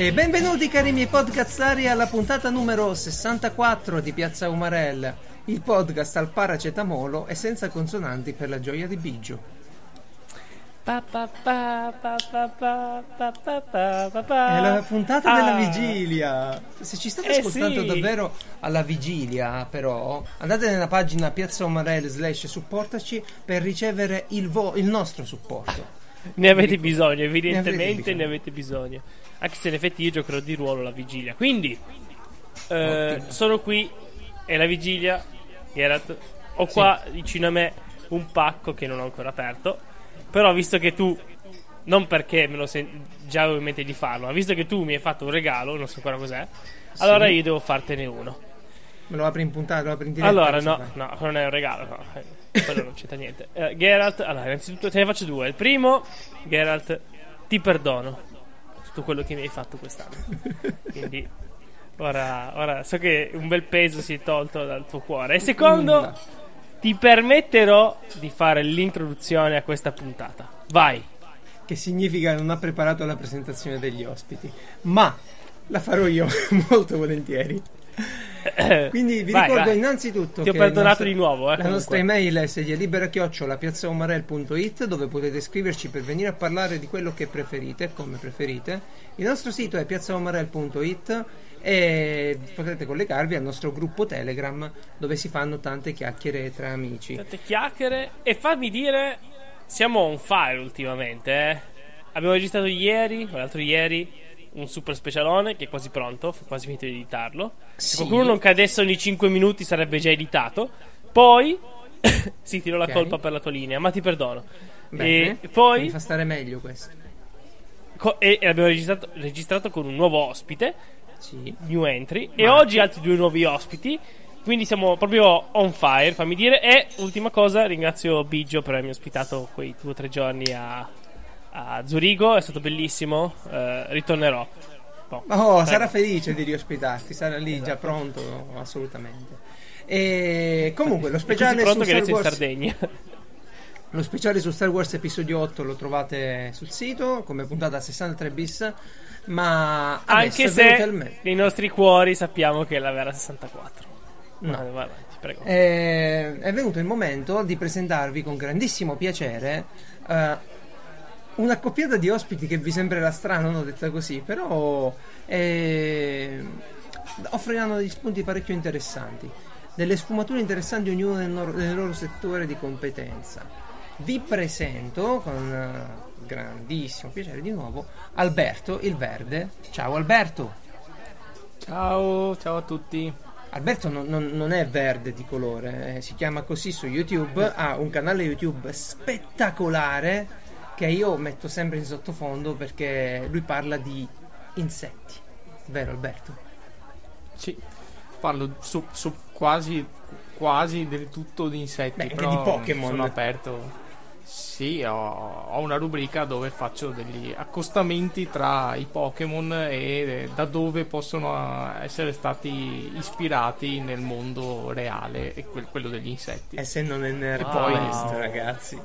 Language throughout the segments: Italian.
E benvenuti cari miei podcastari alla puntata numero 64 di Piazza Umarell, il podcast al paracetamolo e senza consonanti per la gioia di Biggio. Pa, È la puntata della ah. vigilia. Se ci state Eh, ascoltando sì. davvero alla vigilia, però, andate nella pagina Piazza Umarell slash supportaci per ricevere il, vo- il nostro supporto. Ne avete bisogno, evidentemente ne avete bisogno. Anche se in effetti io giocherò di ruolo la vigilia. Quindi, eh, sono qui, è la vigilia. Geralt, ho qua vicino a me un pacco che non ho ancora aperto. Però, visto che tu, non perché me lo sen- già avevo in mente di farlo, ma visto che tu mi hai fatto un regalo, non so ancora cos'è, allora io devo fartene uno. Me lo apri in puntata, lo apri in diretta. Allora, no, no, non è un regalo, no. eh, Quello non c'entra niente. Eh, Geralt, allora, innanzitutto te ne faccio due. Il primo, Geralt, ti perdono tutto quello che mi hai fatto quest'anno. Quindi, ora, ora so che un bel peso si è tolto dal tuo cuore. E secondo, Nulla. ti permetterò di fare l'introduzione a questa puntata. Vai. Che significa non ha preparato la presentazione degli ospiti. Ma la farò io molto volentieri. Quindi vi Vai, ricordo vai. innanzitutto Ti ho perdonato il nostro- di nuovo, eh, la comunque. nostra email è seglielibera-piazzaumarel.it dove potete scriverci per venire a parlare di quello che preferite, come preferite. Il nostro sito è piazzaumarel.it e potete collegarvi al nostro gruppo Telegram dove si fanno tante chiacchiere tra amici. Tante chiacchiere. E fammi dire, siamo on fire ultimamente, eh. Abbiamo registrato ieri, o l'altro ieri, un super specialone che è quasi pronto, quasi finito di editarlo. Se Sì. qualcuno non cadesse ogni 5 minuti sarebbe già editato. Poi, sì, tiro la Ok. colpa per la tua linea, ma ti perdono. Bene, E poi, mi fa stare meglio questo. co- e e abbiamo registrato, registrato con un nuovo ospite, Sì. new entry, e Marco. oggi altri due nuovi ospiti. Quindi siamo proprio on fire, fammi dire. E ultima cosa, ringrazio Biggio per avermi ospitato quei due o tre giorni a, a Zurigo, è stato bellissimo. eh, ritornerò. Boh, Oh, sarà felice di riospitarti, sarà lì già Esatto. pronto, assolutamente. E comunque lo È speciale, su Star resto in Wars, Sardegna. lo speciale su Star Wars episodio 8 lo trovate sul sito come puntata 63 bis, ma Anche è se nei nostri cuori sappiamo che è la vera 64. No. Vai avanti, prego. Eh, è venuto il momento di presentarvi con grandissimo piacere eh, una coppiata di ospiti che vi sembrerà strano, non detta così, però eh, offriranno degli spunti parecchio interessanti, delle sfumature interessanti ognuno nel, loro- nel loro settore di competenza. Vi presento con grandissimo piacere di nuovo Alberto il Verde. Ciao Alberto! Ciao, ciao a tutti. Alberto non, non- non è verde di colore, eh, si chiama così su YouTube, ha un canale YouTube spettacolare che io metto sempre in sottofondo perché lui parla di insetti, vero Alberto? Sì, parlo su, su quasi, quasi del tutto di insetti, Beh, di Pokémon. sono aperto. Sì, ho, ho una rubrica dove faccio degli accostamenti tra i Pokémon e eh, da dove possono eh, essere stati ispirati nel mondo reale e quel- quello degli insetti. E se non è nerd Wow. ragazzi.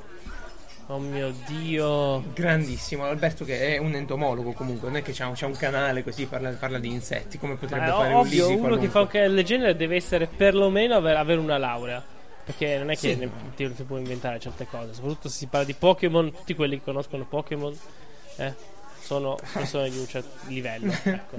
Oh mio dio. Grandissimo, Alberto che è un entomologo comunque, non è che c'ha, c'ha un canale così parla, parla di insetti, come potrebbe Ma fare è un ovvio, Lisi uno che fa un canale del genere deve essere perlomeno aver, avere una laurea. Perché non è che Sì. ne, ti, si può inventare certe cose. Soprattutto se si parla di Pokémon, tutti quelli che conoscono Pokémon eh, sono persone di un certo livello. Ecco.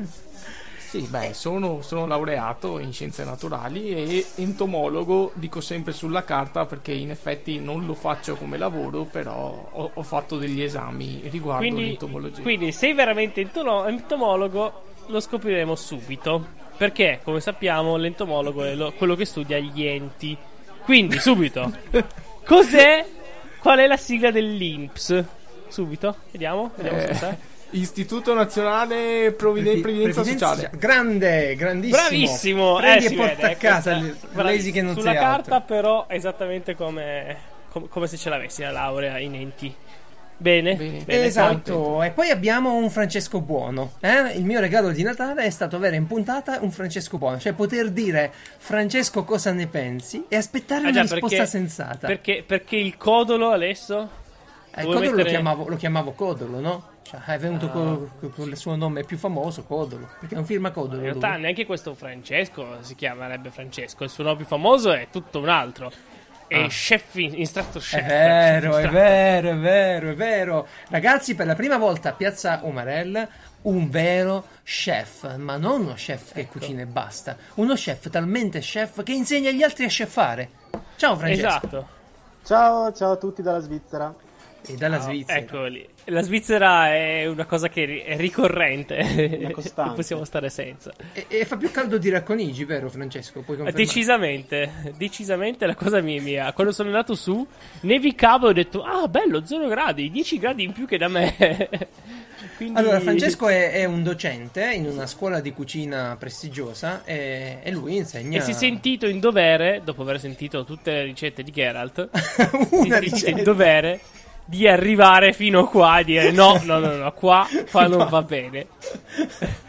Sì, beh, sono, sono laureato in scienze naturali e entomologo, dico sempre sulla carta perché in effetti non lo faccio come lavoro, però ho, ho fatto degli esami riguardo Quindi, l'entomologia. quindi, sei veramente entomologo, lo scopriremo subito. Perché, come sappiamo, l'entomologo è lo- quello che studia gli enti. Quindi, subito, cos'è? Qual è la sigla dell'INPS? Subito, vediamo, vediamo Eh, se sai. Istituto Nazionale Providen- Previdenza, Sociale. Grande, grandissimo. Bravissimo, Prendi eh, e porta vede, a casa questa- il lazy che non Sulla sei carta, altro. però, esattamente come, com- come se ce l'avessi la laurea in enti. Bene, Bene. bene, Esatto, e poi abbiamo un Francesco Buono. eh? Il mio regalo di Natale è stato avere in puntata un Francesco Buono, cioè poter dire Francesco cosa ne pensi e aspettare Ah, una già, risposta perché- sensata. Perché, perché il codolo adesso Eh, vuoi Codolo lo, mettere- chiamavo, lo chiamavo Codolo, no? Cioè, è venuto con, con il suo nome più famoso, Codolo. Perché non firma Codolo. In realtà lui. neanche questo Francesco si chiamerebbe Francesco, il suo nome più famoso è tutto un altro. È Ah. chef, instructor chef. È vero, chef è vero, è vero, è vero. Ragazzi, per la prima volta a Piazza Umarell, un vero chef, ma non uno chef che Ecco. cucina e basta. Uno chef talmente chef che insegna agli altri a chefare. Ciao Francesco. Esatto. Ciao, ciao a tutti dalla Svizzera. E dalla No, Svizzera. Eccoli. La Svizzera è una cosa che è ricorrente. Non possiamo stare senza. E, e fa più caldo di Racconigi, vero Francesco? Decisamente, decisamente la cosa mia, mia. Quando sono andato su, nevicavo e ho detto, ah bello, 0 gradi, 10 gradi in più che da me. Quindi... Allora, Francesco è, è un docente in una scuola di cucina prestigiosa e, e lui insegna... E si è sentito in dovere, dopo aver sentito tutte le ricette di Geralt, si è una sentito in ricetta. dovere di arrivare fino qua e dire no, no, no, no, qua, qua non va bene.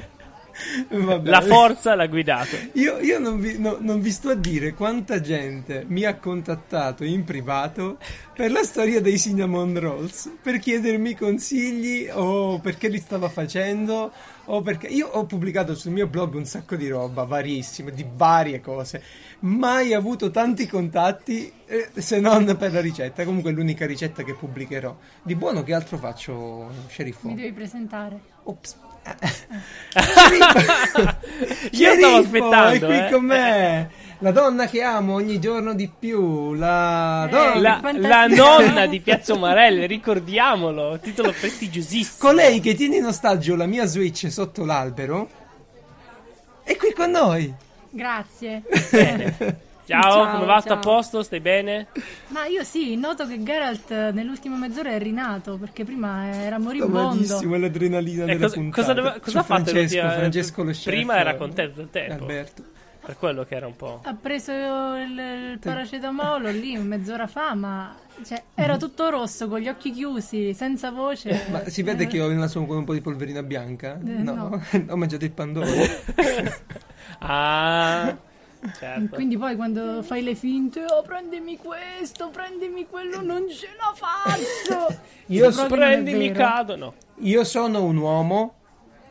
Vabbè. La forza l'ha guidato. Io, io non, vi, no- non vi sto a dire quanta gente mi ha contattato in privato per la storia dei cinnamon rolls, per chiedermi consigli o perché li stava facendo o perché io ho pubblicato sul mio blog un sacco di roba, varissime, di varie cose. Mai avuto tanti contatti eh, se non per la ricetta. Comunque è l'unica ricetta che pubblicherò. Di buono che altro faccio, sceriffo? Mi devi presentare. Ops. Io stavo aspettando, È qui eh. con me. La donna che amo ogni giorno di più. La Eh, donna. La, la nonna di Piazza Umarell, ricordiamolo, titolo prestigiosissimo. Colei che tiene in ostaggio la mia Switch sotto l'albero. È qui con noi. Grazie. Ciao, Ciao, come va? Tutto a posto? Stai bene? Ma io sì, noto che Geralt eh, nell'ultima mezz'ora è rinato perché prima era Sto moribondo. malissimo, è l'adrenalina Eh, della cosa, puntata. cosa, C'è cosa ha fatto Francesco, Francesco lo chef. Prima era con te tutto il tempo. Alberto. Per quello che era un po'. Ha preso il, il paracetamolo lì mezz'ora fa, ma cioè, era tutto rosso con gli occhi chiusi, senza voce. Ma si vede che ho il naso con un po' di polverina bianca? Eh, No, ho mangiato il pandoro. Ah, certo. Quindi poi quando fai le finte, oh prendimi questo, prendimi quello, non ce la faccio. Io, so- Prendimi vero. cado. No. io sono un uomo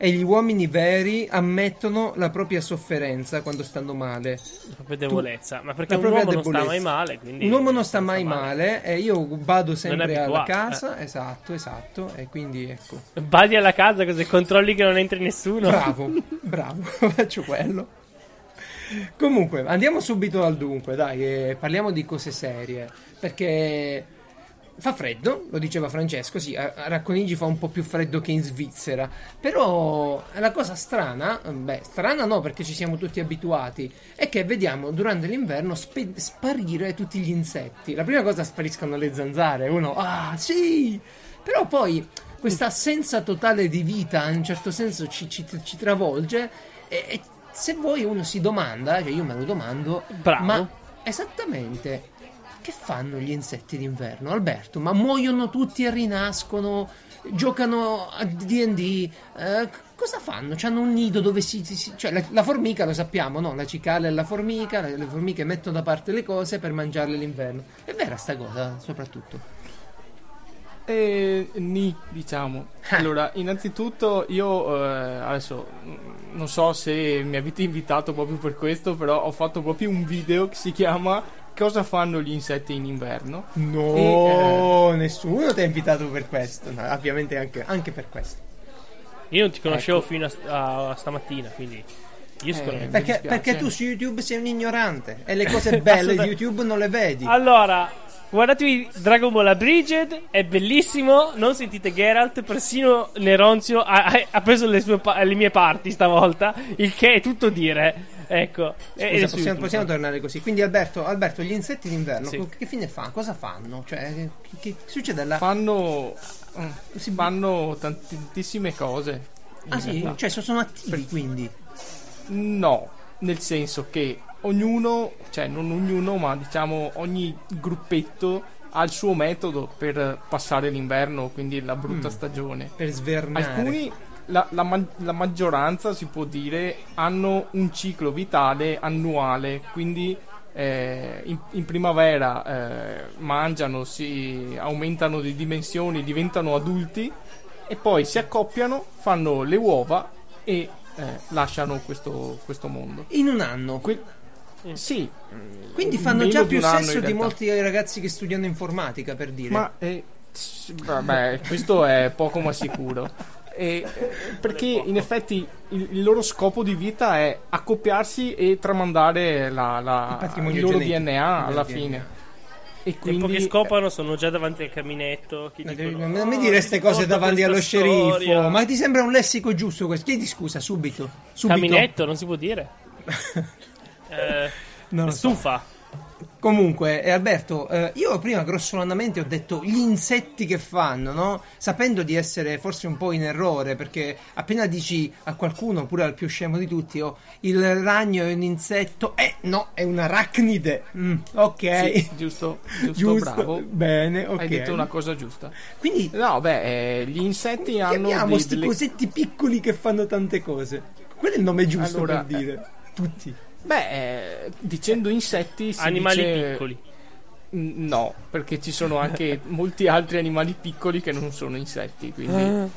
e gli uomini veri ammettono la propria sofferenza quando stanno male. La propria debolezza. Ma perché un uomo non sta debolezza. mai male. Quindi Un uomo non sta mai male e io vado sempre alla abituato, casa, esatto, esatto, e quindi ecco. Badi alla casa così controlli che non entri nessuno. Bravo, bravo, faccio quello. Comunque, andiamo subito al dunque, dai, parliamo di cose serie, perché fa freddo, lo diceva Francesco, sì, a Racconigi fa un po' più freddo che in Svizzera, però la cosa strana, beh, strana no perché ci siamo tutti abituati, è che vediamo durante l'inverno spe- sparire tutti gli insetti. La prima cosa spariscono le zanzare, uno, ah sì, però poi questa assenza totale di vita in un certo senso ci, ci- ci travolge e, e se vuoi uno si domanda, cioè io me lo domando, Bravo. ma esattamente che fanno gli insetti d'inverno? Alberto, ma muoiono tutti e rinascono, giocano a D&D, eh, cosa fanno? C'hanno un nido dove si... si- si- cioè la, la formica lo sappiamo, no? La cicala e la formica, le, le formiche mettono da parte le cose per mangiarle l'inverno. È vera sta cosa, soprattutto. Eh, ni, diciamo. Ah. Allora, innanzitutto io eh, adesso mm, non so se mi avete invitato proprio per questo, però ho fatto proprio un video che si chiama Cosa fanno gli insetti in inverno? No, nessuno ti ha invitato per questo. No, ovviamente anche, anche per questo. Io non ti conoscevo Ecco. fino a, st- a stamattina, quindi io Eh, Perché, perché tu su YouTube sei un ignorante e le cose belle di. YouTube non le vedi. Allora, guardatevi Dragon Ball Abridged, è bellissimo. Non sentite Geralt, persino Neronzio ha, ha- preso le, sue pa- le mie parti stavolta, il che è tutto dire. Ecco, Scusa, possiamo, YouTube. possiamo tornare così. Quindi, Alberto, Alberto, gli insetti d'inverno, Sì. che fine fa? Cosa fanno? Cioè, che, che succede là? Fanno, mm, Si- fanno tantissime cose. ah, sì? realtà. Cioè, so- sono attivi quindi. No, nel senso che ognuno, cioè non ognuno, ma diciamo ogni gruppetto ha il suo metodo per passare l'inverno, quindi la brutta Mm. stagione. Per svernare. Alcuni, la, la ma- la maggioranza si può dire, hanno un ciclo vitale annuale, quindi eh, in, in primavera eh, mangiano, si aumentano di dimensioni, diventano adulti e poi si accoppiano, fanno le uova e eh, lasciano questo, questo mondo. In un anno. Que- sì, Quindi fanno già più sesso in di molti ragazzi che studiano informatica, per dire. Ma eh, vabbè, questo è poco ma sicuro. E, eh, perché in effetti il, il loro scopo di vita è accoppiarsi e tramandare la- la- Il il loro genetico DNA alla del fine. DNA. E Tempo che quindi scopano sono già davanti al caminetto. Non dicono, non mi "Oh, dire queste cose davanti allo questa sceriffo. storia." Ma ti sembra un lessico giusto questo? Chiedi scusa, subito. subito. Caminetto, non si può dire. Eh, Non lo so. stufa. Comunque, eh, Alberto, eh, io prima grossolanamente ho detto gli insetti che fanno, no? Sapendo di essere forse un po' in errore, perché appena dici a qualcuno, pure al più scemo di tutti, oh, il ragno è un insetto, eh no, è un arachnide. Mm, ok. sì, giusto, giusto, Giusto, bravo. bene, ok. Hai detto una cosa giusta. Quindi No, beh, eh, gli insetti hanno chiamiamo dei- sti delle- cosetti piccoli che fanno tante cose. Quello è il nome giusto Allora, per dire. Tutti. Beh, eh, dicendo insetti si Animali dice- piccoli. No, perché ci sono anche molti altri animali piccoli che non sono insetti, quindi...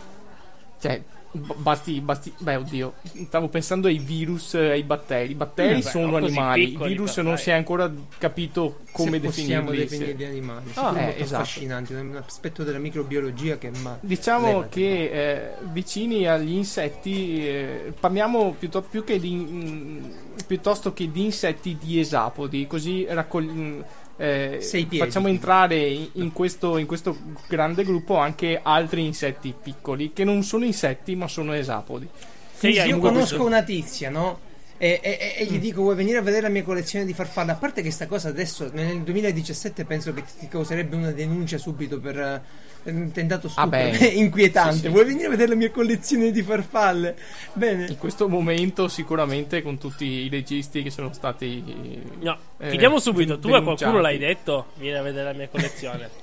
Cioè, b- basti, basti... Beh, oddio, stavo pensando ai virus e ai batteri. I batteri Eh, beh, sono così animali, i virus non dai. si è ancora capito come Se possiamo definirli. definirli se- animali. Ah, eh, molto esatto. affascinanti, è un aspetto della microbiologia che ma Diciamo Levati. che eh, vicini agli insetti eh, parliamo piuttosto, più che di, mm, piuttosto che di insetti di esapodi, così raccogli- eh, facciamo entrare in, questo, in questo grande gruppo anche altri insetti piccoli che non sono insetti ma sono esapodi. Sei io conosco questo- una tizia, no? E, e- e- e gli Mm. dico vuoi venire a vedere la mia collezione di farfalle a parte che sta cosa adesso nel 2017 penso che ti causerebbe una denuncia subito per eh, un tentato stupro Ah, inquietante Sì, sì. vuoi venire a vedere la mia collezione di farfalle bene In questo momento sicuramente con tutti i registi che sono stati... No, eh, chiudiamo subito. Tu a qualcuno l'hai detto? Vieni a vedere la mia collezione.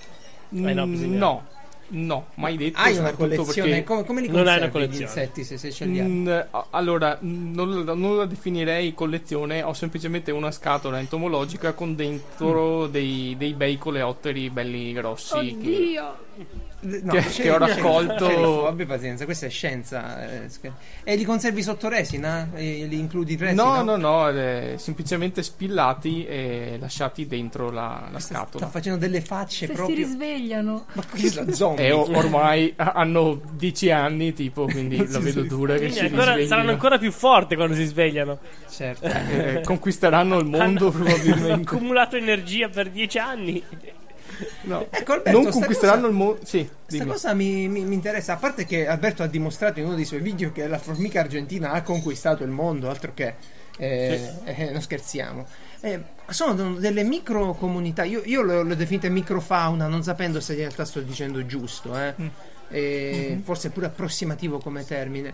Eh, no, Mm, bisogna- no, no, mai detto. hai una collezione come, come li Non hai una conservi gli collezione. insetti se, se ce li hai Mm, allora, non, la- non la definirei collezione, ho semplicemente una scatola entomologica con dentro Mm. dei, dei bei coleotteri belli grossi. che- Oddio! No, che- che ho raccolto- abbi pazienza questa è scienza eh, e li conservi sotto resina? E li includi in resina? No, no, no, eh, semplicemente spillati e lasciati dentro la, la sta scatola. facendo delle facce Se si proprio risvegliano. ma qui la zombie E ormai ha- hanno 10 anni, tipo, quindi la vedo dura che si ancora- saranno ancora più forti quando si svegliano. certo Eh, conquisteranno il mondo Hanno probabilmente. accumulato energia per dieci anni. No, Ecco, Alberto, non conquisteranno cosa- il mondo. Sì, Questa cosa mi, mi- mi interessa, a parte che Alberto ha dimostrato in uno dei suoi video che la formica argentina ha conquistato il mondo, altro che eh, eh, non scherziamo. Eh, sono de- delle micro comunità, io, io le ho definite microfauna, non sapendo se in realtà sto dicendo giusto, eh. Mm. Eh, forse pure approssimativo come termine.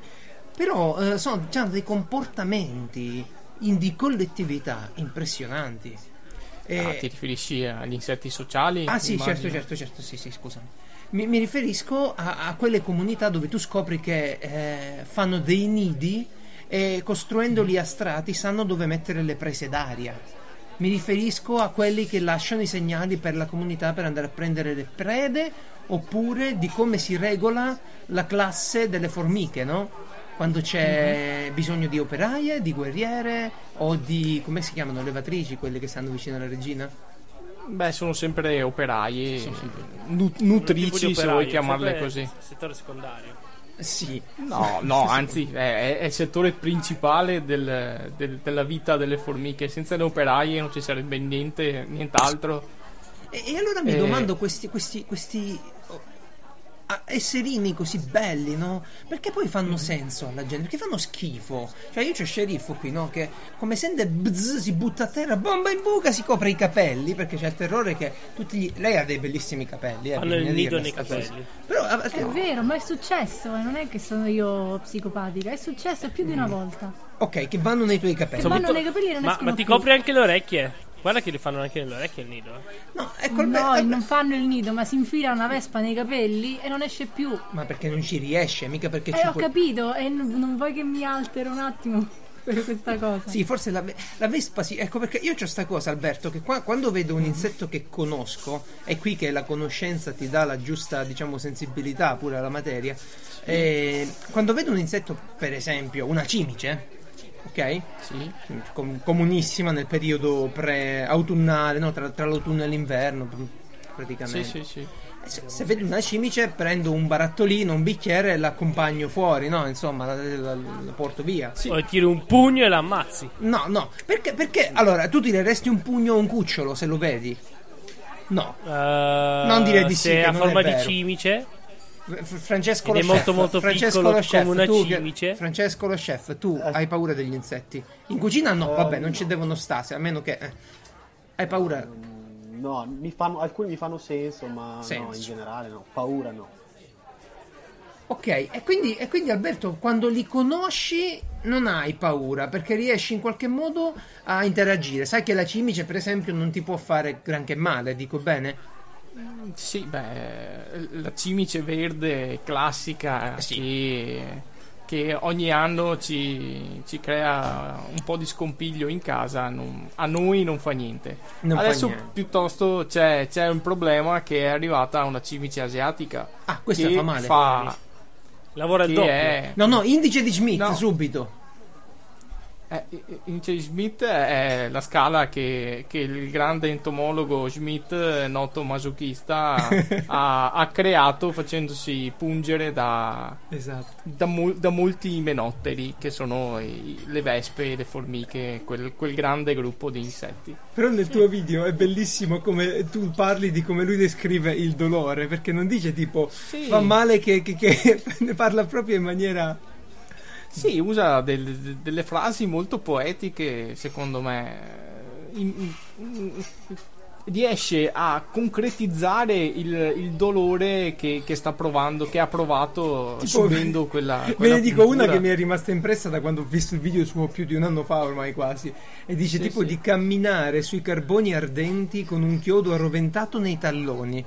Però eh, sono hanno dei comportamenti in- di collettività impressionanti. Eh, Ah, ti riferisci agli insetti sociali? Ah sì, immagino? certo, certo, certo, sì, sì, scusami. Mi, mi riferisco a, a quelle comunità dove tu scopri che eh, fanno dei nidi e costruendoli a strati sanno dove mettere le prese d'aria. Mi riferisco a quelli che lasciano i segnali per la comunità per andare a prendere le prede oppure di come si regola la classe delle formiche, no? Quando c'è bisogno di operaie, di guerriere o di come si chiamano levatrici, quelle che stanno vicino alla regina? Beh, sono sempre operai, Sono sempre- nu- Un tipo nutrici di se vuoi chiamarle così. Settore secondario. Sì, No, no, anzi, è, è il settore principale del- del- della vita delle formiche. Senza le operaie non ci sarebbe niente, nient'altro. E, e allora mi Eh. domando questi, questi, questi esserini così belli, no? Perché poi fanno senso alla gente? Perché fanno schifo? Cioè io c'ho sceriffo qui, no? Che come sente bzz, si butta a terra, bomba in buca, si copre i capelli, perché c'è il terrore che tutti gli... Lei ha dei bellissimi capelli, eh, Fanno il nido nei sta cosa. capelli. Però ah, È vero, ma è successo, eh, non è che sono io psicopatica, è successo più di una volta. ok, che vanno nei tuoi capelli. Che vanno nei capelli e non ma, escono ma ti più. copri anche le orecchie? Guarda che li fanno anche nelle orecchie il nido. eh. No, ecco il No, be- non fanno il nido, ma si infila una vespa nei capelli e non esce più. Ma perché non ci riesce, mica perché Eh, ci ho puoi... capito, e n- non vuoi che mi altero un attimo? per questa cosa. Sì, forse la, ve- la vespa sì. Ecco perché io ho sta cosa, Alberto, che qua- quando vedo un insetto che conosco, è qui che la conoscenza ti dà la giusta, diciamo, sensibilità pure alla materia. Eh, quando vedo un insetto, per esempio, una cimice, ok? Sì. Com- comunissima nel periodo pre-autunnale, no? tra, tra l'autunno e l'inverno, pr- Sì, praticamente. sì, sì. Se, se vedo una cimice, prendo un barattolino, un bicchiere e l'accompagno fuori, no? Insomma, la, la- la porto via. O tiri un pugno e l'ammazzi. No, no, perché, perché allora tu tireresti un pugno a un cucciolo se lo vedi? No. non direi di sì, Se che ha non forma di cimice. Francesco Ed lo è molto, chef, molto Francesco piccolo lo chef, come una tu cimice. Francesco lo chef, tu hai paura degli insetti? In cucina no, Eh, vabbè, non no. ci devono stare, a meno che eh. hai paura. No, mi fanno, alcuni mi fanno senso, ma no, Senso. in generale no. Paura no. Ok, e quindi, e quindi Alberto, quando li conosci non hai paura perché riesci in qualche modo a interagire. Sai che la cimice, per esempio, non ti può fare granché male, dico bene? Sì, beh, la cimice verde classica Eh sì. che, che ogni anno ci, ci crea un po' di scompiglio in casa, non- a noi non fa niente. Non fa Adesso niente. piuttosto c'è, c'è un problema che è arrivata una cimice asiatica. Ah, questa che fa male. fa- Lavora il doppio. è, No, no, indice di Schmidt No. subito. Eh, Ince Schmidt è la scala che, che il grande entomologo Schmidt, noto masochista, ha, ha creato facendosi pungere da, Esatto. da, mol- da molti menotteri, che sono i- le vespe, le formiche, quel, quel grande gruppo di insetti. Però nel tuo video è bellissimo come tu parli di come lui descrive il dolore, perché non dice tipo Sì. fa male che, che- che- ne parla proprio in maniera... Sì, usa del- delle frasi molto poetiche, secondo me. In- in- riesce a concretizzare il, il dolore che, che sta provando, che ha provato Tipo, subendo quella. Ve ne dico una puntura. che mi è rimasta impressa da quando ho visto il video suo più di un anno fa ormai quasi. E dice Sì, tipo sì. di camminare sui carboni ardenti con un chiodo arroventato nei talloni.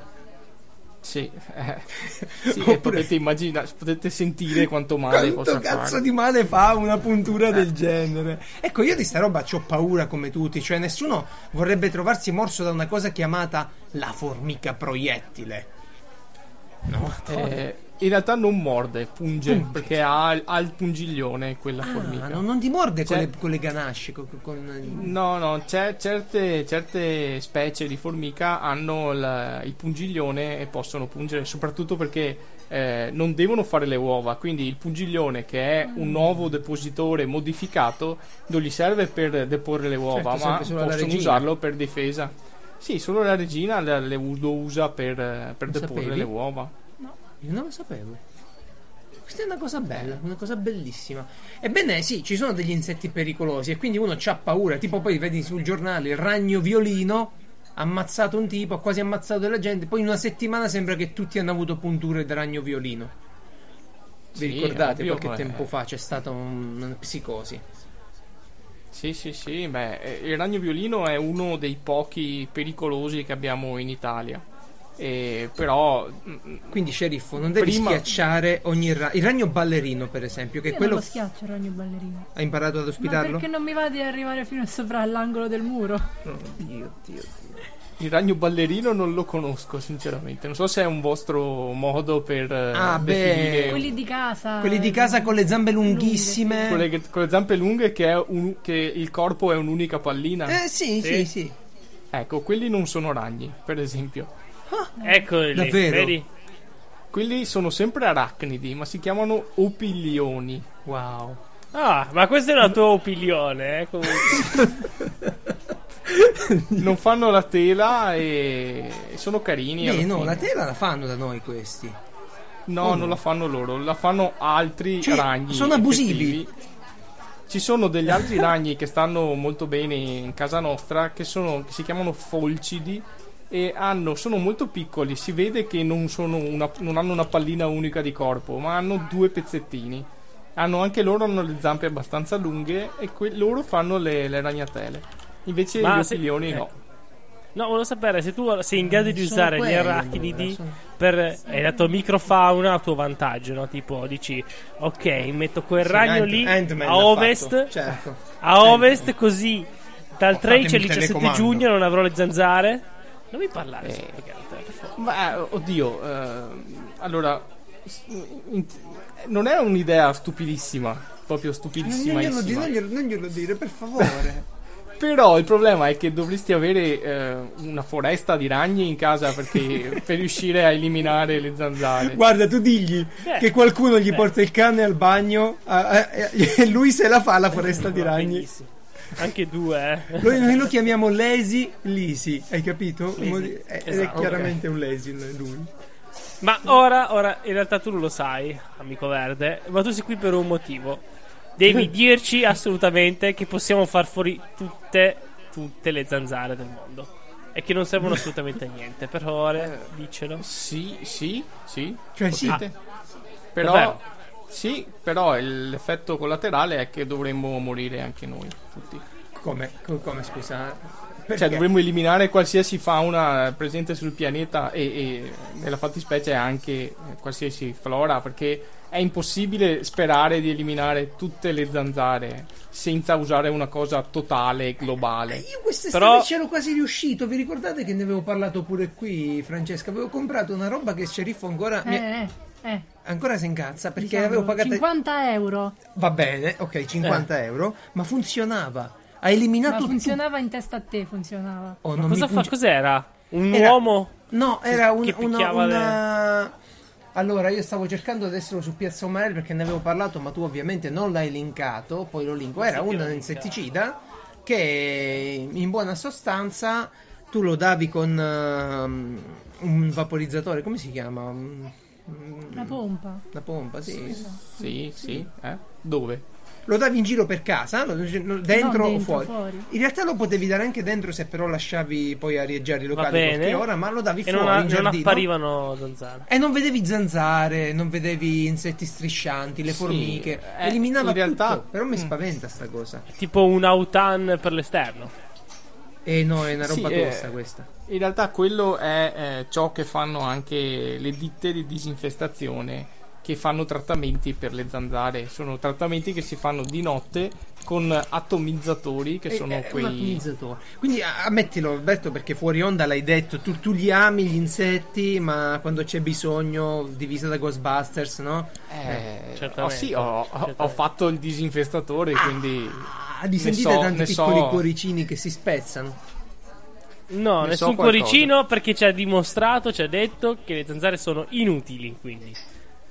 Sì, eh, sì, Oppure- potete immaginare, potete sentire quanto male Quanto cazzo fare. di male fa una puntura del genere? Ecco, io di sta roba ho paura come tutti, cioè nessuno vorrebbe trovarsi morso da una cosa chiamata la formica proiettile. No, Eh, in realtà non morde, punge, Punge. perché ha, ha il pungiglione quella Ah, formica. non, non ti morde con, Cioè- le, con le ganasce, con, con- No, no, c'è certe, certe specie di formica hanno il, il pungiglione e possono pungere, soprattutto perché eh, non devono fare le uova, quindi il pungiglione che è un nuovo depositore modificato non gli serve per deporre le uova, Certo, ma possono usarlo per difesa. Sì, solo la regina le, le lo usa per, per deporre sapevi? le uova. Io non lo sapevo. Questa è una cosa bella, una cosa bellissima. Ebbene, sì, ci sono degli insetti pericolosi e quindi uno c'ha paura. Tipo, poi vedi sul giornale il ragno violino ha ammazzato un tipo, ha quasi ammazzato della gente. Poi in una settimana sembra che tutti hanno avuto punture da ragno violino. Vi Sì, ricordate ovvio, qualche tempo fa c'è stata un- una psicosi? Sì, sì, sì, beh, eh, il ragno violino è uno dei pochi pericolosi che abbiamo in Italia. E però mm, Quindi, sceriffo, non devi Prima- schiacciare ogni ragno. Il ragno ballerino, per esempio, che Io è quello. non lo schiaccio il ragno ballerino. Ha imparato ad Ma ospitarlo? perché non mi va di arrivare fino a sopra all'angolo del muro? Oddio, Dio. il ragno ballerino non lo conosco sinceramente. Non so se è un vostro modo per eh, Ah, beh. definire Quelli di casa. Quelli di casa con le zambe lunghissime. con le, con le zampe lunghe che, è un- che il corpo è un'unica pallina. Eh sì, sì, Sì. sì. Ecco, quelli non sono ragni, per esempio. Eccoli lì, Davvero? vedi? Quelli sono sempre arachnidi, ma si chiamano opilioni. Wow. Ah, ma questa è la tua opinione, eh. Non fanno la tela e sono carini. Beh, no, fine. la tela la fanno da noi questi. No, Oh, no. non la fanno loro, la fanno altri Cioè, ragni. sono abusivi. effettivi. Ci sono degli altri ragni che stanno molto bene in casa nostra che, sono, che si chiamano folcidi e hanno, sono molto piccoli. Si vede che non, sono una- non hanno una pallina unica di corpo, ma hanno due pezzettini. Hanno anche loro hanno le zampe abbastanza lunghe e que- loro fanno le, le ragnatele. Invece Ma gli se- opilioni eh. no. No, volevo sapere se tu sei in grado di Sono usare gli quelli, arachidi allora, sono- per hai dato microfauna a tuo vantaggio, no? Tipo dici "Ok, metto quel Sì, ragno Ant- lì Ant-Man a ovest, certo. a ovest così dal Oh, 13 al fatemi il 17 telecomando. giugno non avrò le zanzare. Non mi parlare, Eh. per favore. Ma oddio, eh, allora non è un'idea stupidissima, proprio Non stupidissima. glielo, di- non glielo- non glielo dire, per favore. Però il problema è che dovresti avere eh, una foresta di ragni in casa perché, per riuscire a eliminare le zanzare. Guarda, tu digli Eh. che qualcuno gli Eh. porta il cane al bagno e lui se la fa alla foresta di ragni. benissimo. Anche due, eh. Noi, noi lo chiamiamo Lazy Lisi, hai capito? Lazy, Modi- è- Ed è esatto, chiaramente un Lazy lui. Ma ora, ora, in realtà tu non lo sai, amico verde, ma tu sei qui per un motivo. Devi dirci assolutamente che possiamo far fuori tutte, tutte le zanzare del mondo. E che non servono assolutamente a niente. Per ore, dicelo. Sì, sì, sì. Cioè, sì. potete. Però, Davvero? Sì, però l'effetto collaterale è che dovremmo morire anche noi, tutti. Come, co- come scusa? Perché? Cioè, dovremmo eliminare qualsiasi fauna presente sul pianeta e, e nella fattispecie anche eh, qualsiasi flora, perché è impossibile sperare di eliminare tutte le zanzare senza usare una cosa totale, globale. Io quest'estate Però- c'ero quasi riuscito. Vi ricordate che ne avevo parlato pure qui, Francesca? Avevo comprato una roba che il sceriffo ancora, mi- Eh, eh, eh. ancora si incazza perché diciamo, avevo pagato. 50 euro. Va bene, ok, 50 euro, ma funzionava. Ha eliminato Ma funzionava in testa a te, funzionava. Oh, cosa mi fa? Cos'era? Un Era- uomo? No, era un, che una, una- Allora, io stavo cercando adesso su Piazza Umarell perché ne avevo parlato, ma tu ovviamente non l'hai linkato, poi lo linko. Era un insetticida che in buona sostanza tu lo davi con ehm, un vaporizzatore, come si chiama? Un- La pompa. Una pompa, sì. Sì, sì, eh? Dove? Lo davi in giro per casa, dentro, No, o dentro, fuori. fuori. In realtà lo potevi dare anche dentro se però lasciavi poi arieggiare i locali qualche ora, ma lo davi E fuori non, non apparivano zanzare. E non vedevi zanzare, non vedevi insetti striscianti, le Sì, formiche. eh, Eliminava in realtà- tutto. Però mi Mm. spaventa sta cosa. Tipo un autan per l'esterno. E no, è una roba Sì, eh, tosta questa. In realtà quello è eh, ciò che fanno anche le ditte di disinfestazione che fanno trattamenti per le zanzare. Sono trattamenti che si fanno di notte con atomizzatori che È- sono un quei... atomizzatore. Quindi ammettilo Alberto perché fuori onda l'hai detto, tu, tu li ami gli insetti, ma quando c'è bisogno, divisa da Ghostbusters, no? Eh, Certamente, oh sì, ho, ho- certamente. ho fatto il disinfestatore, quindi... Ah, di Ne sentite so- tanti piccoli so- cuoricini che si spezzano. No, Ne nessun so cuoricino perché ci ha dimostrato, ci ha detto che le zanzare sono inutili. Quindi,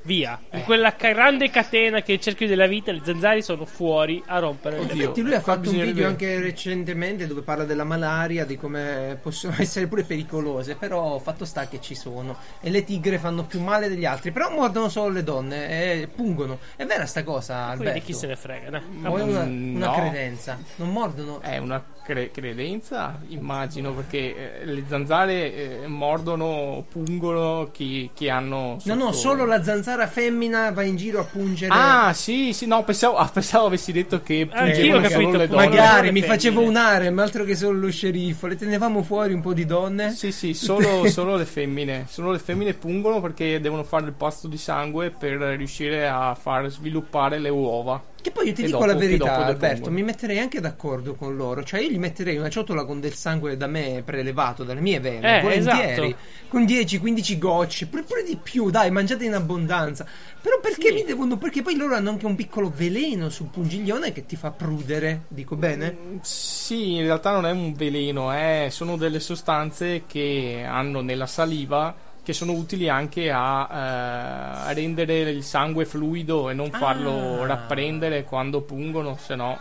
via. In Eh. quella ca- grande catena che è il cerchio della vita, le zanzare sono fuori a rompere le Oddio. Infatti lui ha fatto un video anche recentemente dove parla della malaria, di come possono essere pure pericolose, però fatto sta che ci sono. E le tigre fanno più male degli altri, però mordono solo le donne e pungono. È vera sta cosa, Quindi Alberto? chi se ne frega, dai. O è una, Mm, una no. credenza? Non mordono? È una cre- credenza, immagino, perché eh, le zanzare eh, mordono, pungono chi, chi hanno... No, no, sotto- solo la zanzara femmina va in giro a pungere. Ah, sì, sì, no, pensavo, ah, pensavo avessi detto che pungevano solo capito, le donne. Magari mi facevo un harem, altro che solo lo sceriffo. Le tenevamo fuori un po' di donne. Sì, sì, solo, solo le femmine. Solo le femmine pungono perché devono fare il pasto di sangue per riuscire a far sviluppare le uova. Che poi io ti E dico dopo- la verità, Alberto, mi metterei anche d'accordo con loro. Cioè, io gli metterei una ciotola con del sangue da me prelevato dalle mie vene, Eh, volentieri, esatto. con 10-15 gocce, pure, pure di più, dai, mangiate in abbondanza. Però perché Sì. mi devono? Perché poi loro hanno anche un piccolo veleno sul pungiglione che ti fa prudere, dico bene? Sì, in realtà non è un veleno, eh, sono delle sostanze che hanno nella saliva che sono utili anche a, eh, a rendere il sangue fluido e non farlo Ah. rapprendere quando pungono, se no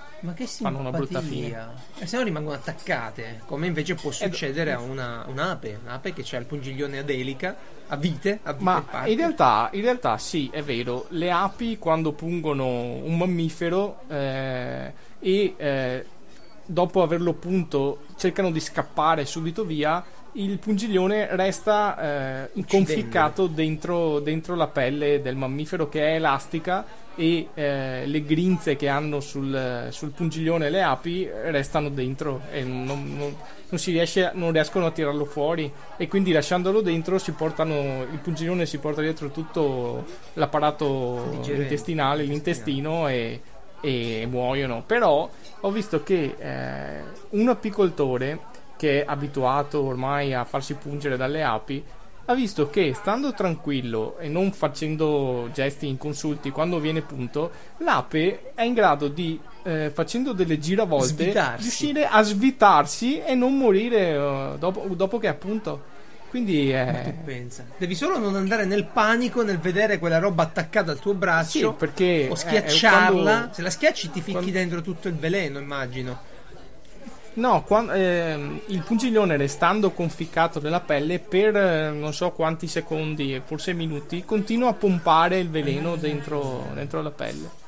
Fanno una brutta simpatia. E se no rimangono attaccate, come invece può succedere a una, un'ape, un'ape che ha il pungiglione ad elica, a vite, a vite Ma in realtà, in realtà sì, è vero, le api quando pungono un mammifero eh, e eh, dopo averlo punto cercano di scappare subito via, il pungiglione resta eh, conficcato dentro, dentro la pelle del mammifero che è elastica e eh, le grinze che hanno sul, sul pungiglione le api restano dentro e non, non, non, si riesce, non riescono a tirarlo fuori e quindi lasciandolo dentro si portano, il pungiglione si porta dietro tutto l'apparato intestinale, l'intestino e, e muoiono. Però ho visto che eh, un apicoltore che è abituato ormai a farsi pungere dalle api ha visto che stando tranquillo e non facendo gesti inconsulti quando viene punto, l'ape è in grado di, eh, facendo delle giravolte, Svitarsi. riuscire a svitarsi e non morire eh, dopo, dopo che è appunto. Quindi Tu è... pensa. Devi solo non andare nel panico nel vedere quella roba attaccata al tuo Sì, braccio perché o eh, schiacciarla. quando- Se la schiacci ti ficchi quando- dentro tutto il veleno, immagino. No, quan- ehm, il pungiglione restando conficcato nella pelle per eh, non so quanti secondi, forse minuti, continua a pompare il veleno dentro, dentro la pelle.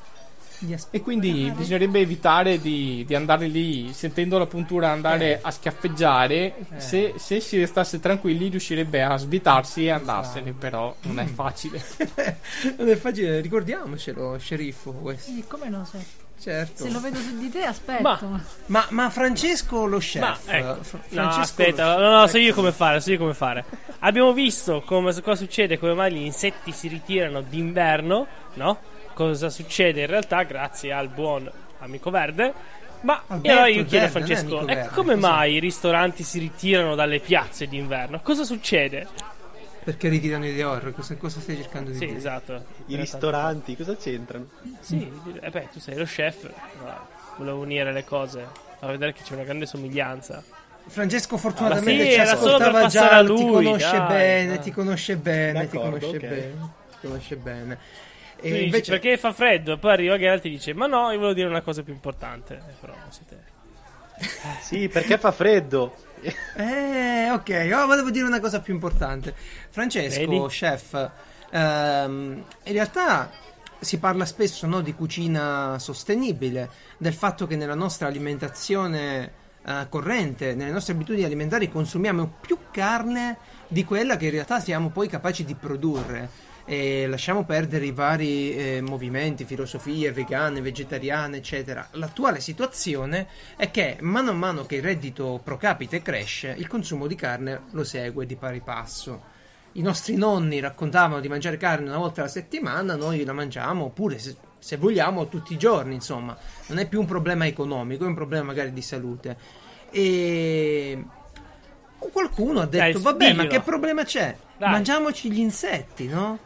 E quindi bisognerebbe evitare di, di andare lì, sentendo la puntura, andare Eh. a schiaffeggiare. Se, se si restasse tranquilli, riuscirebbe a sbitarsi e andarsene, però non è facile. non è facile, ricordiamocelo, sceriffo questo. Sì, come no, se, Certo. se lo vedo su di te, aspetto. Ma- Ma, ma Francesco lo Ma chef. ecco, Fra- no, aspetta, lo no, no, so io come fare, so io come fare. Abbiamo visto come, cosa succede, come mai gli insetti si ritirano d'inverno, no? Cosa succede in realtà grazie al buon amico verde. Ma Alberto e allora io chiedo a Verde, è Francesco, ecco verde, come cos'è? mai i ristoranti si ritirano dalle piazze d'inverno? Cosa succede? Perché ritirano i horror? Cosa, cosa stai cercando di Sì, dire? esatto. I ristoranti, cosa c'entrano? Sì, eh beh, tu sei lo chef. Volevo unire le cose, far vedere che c'è una grande somiglianza. Francesco fortunatamente sì, ci era solo per ascoltava già, a ti lui, conosce dai, bene, dai. ti conosce bene, ti conosce ok. bene, ti conosce bene. E dici, invece perché fa freddo? Poi arriva Geralt e dice: Ma no, io volevo dire una cosa più importante. Eh, però non siete. Sì, perché fa freddo. Eh, ok, oh, volevo dire una cosa più importante. Francesco, Vedi? chef, ehm, in realtà si parla spesso no, di cucina sostenibile, del fatto che nella nostra alimentazione eh, corrente, nelle nostre abitudini alimentari consumiamo più carne di quella che in realtà siamo poi capaci di produrre. E lasciamo perdere i vari eh, movimenti, filosofie vegane, vegetariane, eccetera. L'attuale situazione è che mano a mano che il reddito pro capite cresce, il consumo di carne lo segue di pari passo. I nostri nonni raccontavano di mangiare carne una volta alla settimana, noi la mangiamo, oppure se, se vogliamo tutti i giorni, insomma. Non è più un problema economico, è un problema magari di salute. E qualcuno ha detto, Dai, vabbè, ma diglielo." che problema c'è? Dai. Mangiamoci gli insetti, no?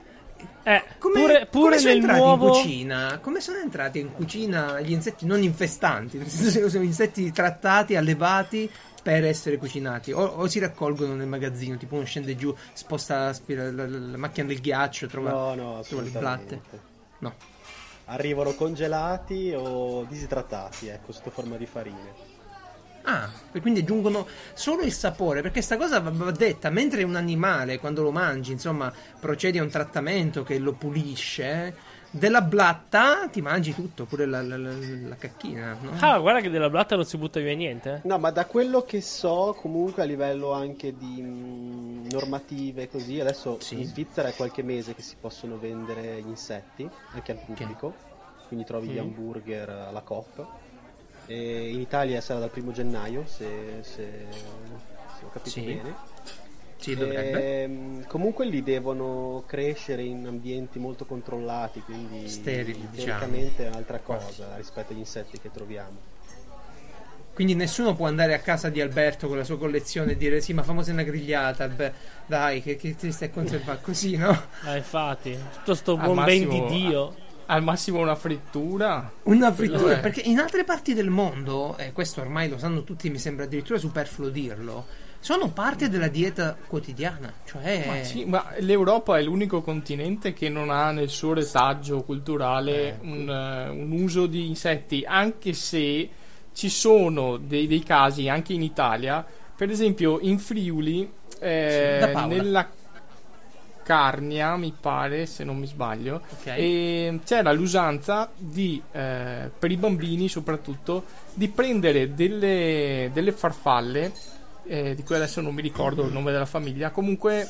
Eh, Come, pure, pure come sono nel entrati nuovo. in cucina? Come sono entrati in cucina gli insetti non infestanti? Nel senso che sono insetti trattati, allevati per essere cucinati o, o si raccolgono nel magazzino, tipo uno scende giù, sposta la, spira- la- la- la macchina del ghiaccio, trova, No, no, trova le blatte. assolutamente. No. Arrivano congelati o disidratati, ecco, sotto forma di farine. Ah, e quindi aggiungono solo il sapore, perché sta cosa va, detta, mentre un animale quando lo mangi, insomma, procedi a un trattamento che lo pulisce, della blatta ti mangi tutto, pure la, la- la- la cacchina, no? Ah, guarda che della blatta non si butta via niente. eh. No, ma da quello che so, comunque a livello anche di mh, normative così, adesso Sì. in Svizzera è qualche mese che si possono vendere gli insetti anche al pubblico, quindi trovi gli Mm. hamburger alla COP. E in Italia sarà dal primo gennaio, se, se- se ho capito Sì. bene. Sì, dovrebbe. Ehm, comunque li devono crescere in ambienti molto controllati, quindi Sterili, diciamo. teoricamente è un'altra cosa rispetto agli insetti che troviamo. Quindi nessuno può andare a casa di Alberto con la sua collezione e dire sì, ma famosa una grigliata, Albe- dai, che, che ti stai a conservare così, no? Ah, infatti, tutto sto buon ben di Dio. Al massimo una frittura. Una frittura, perché in altre parti del mondo, e questo ormai lo sanno tutti, mi sembra addirittura superfluo dirlo, sono parte della dieta quotidiana, cioè... Ma, sì, ma l'Europa è l'unico continente che non ha nel suo retaggio culturale un, eh, un uso di insetti, anche se ci sono dei, dei casi anche in Italia, per esempio in Friuli, eh, nella... Carnia, mi pare, se non mi sbaglio. Ok. E c'era l'usanza di, eh, per i bambini soprattutto, di prendere delle, delle farfalle, eh, di cui adesso non mi ricordo il nome della famiglia, comunque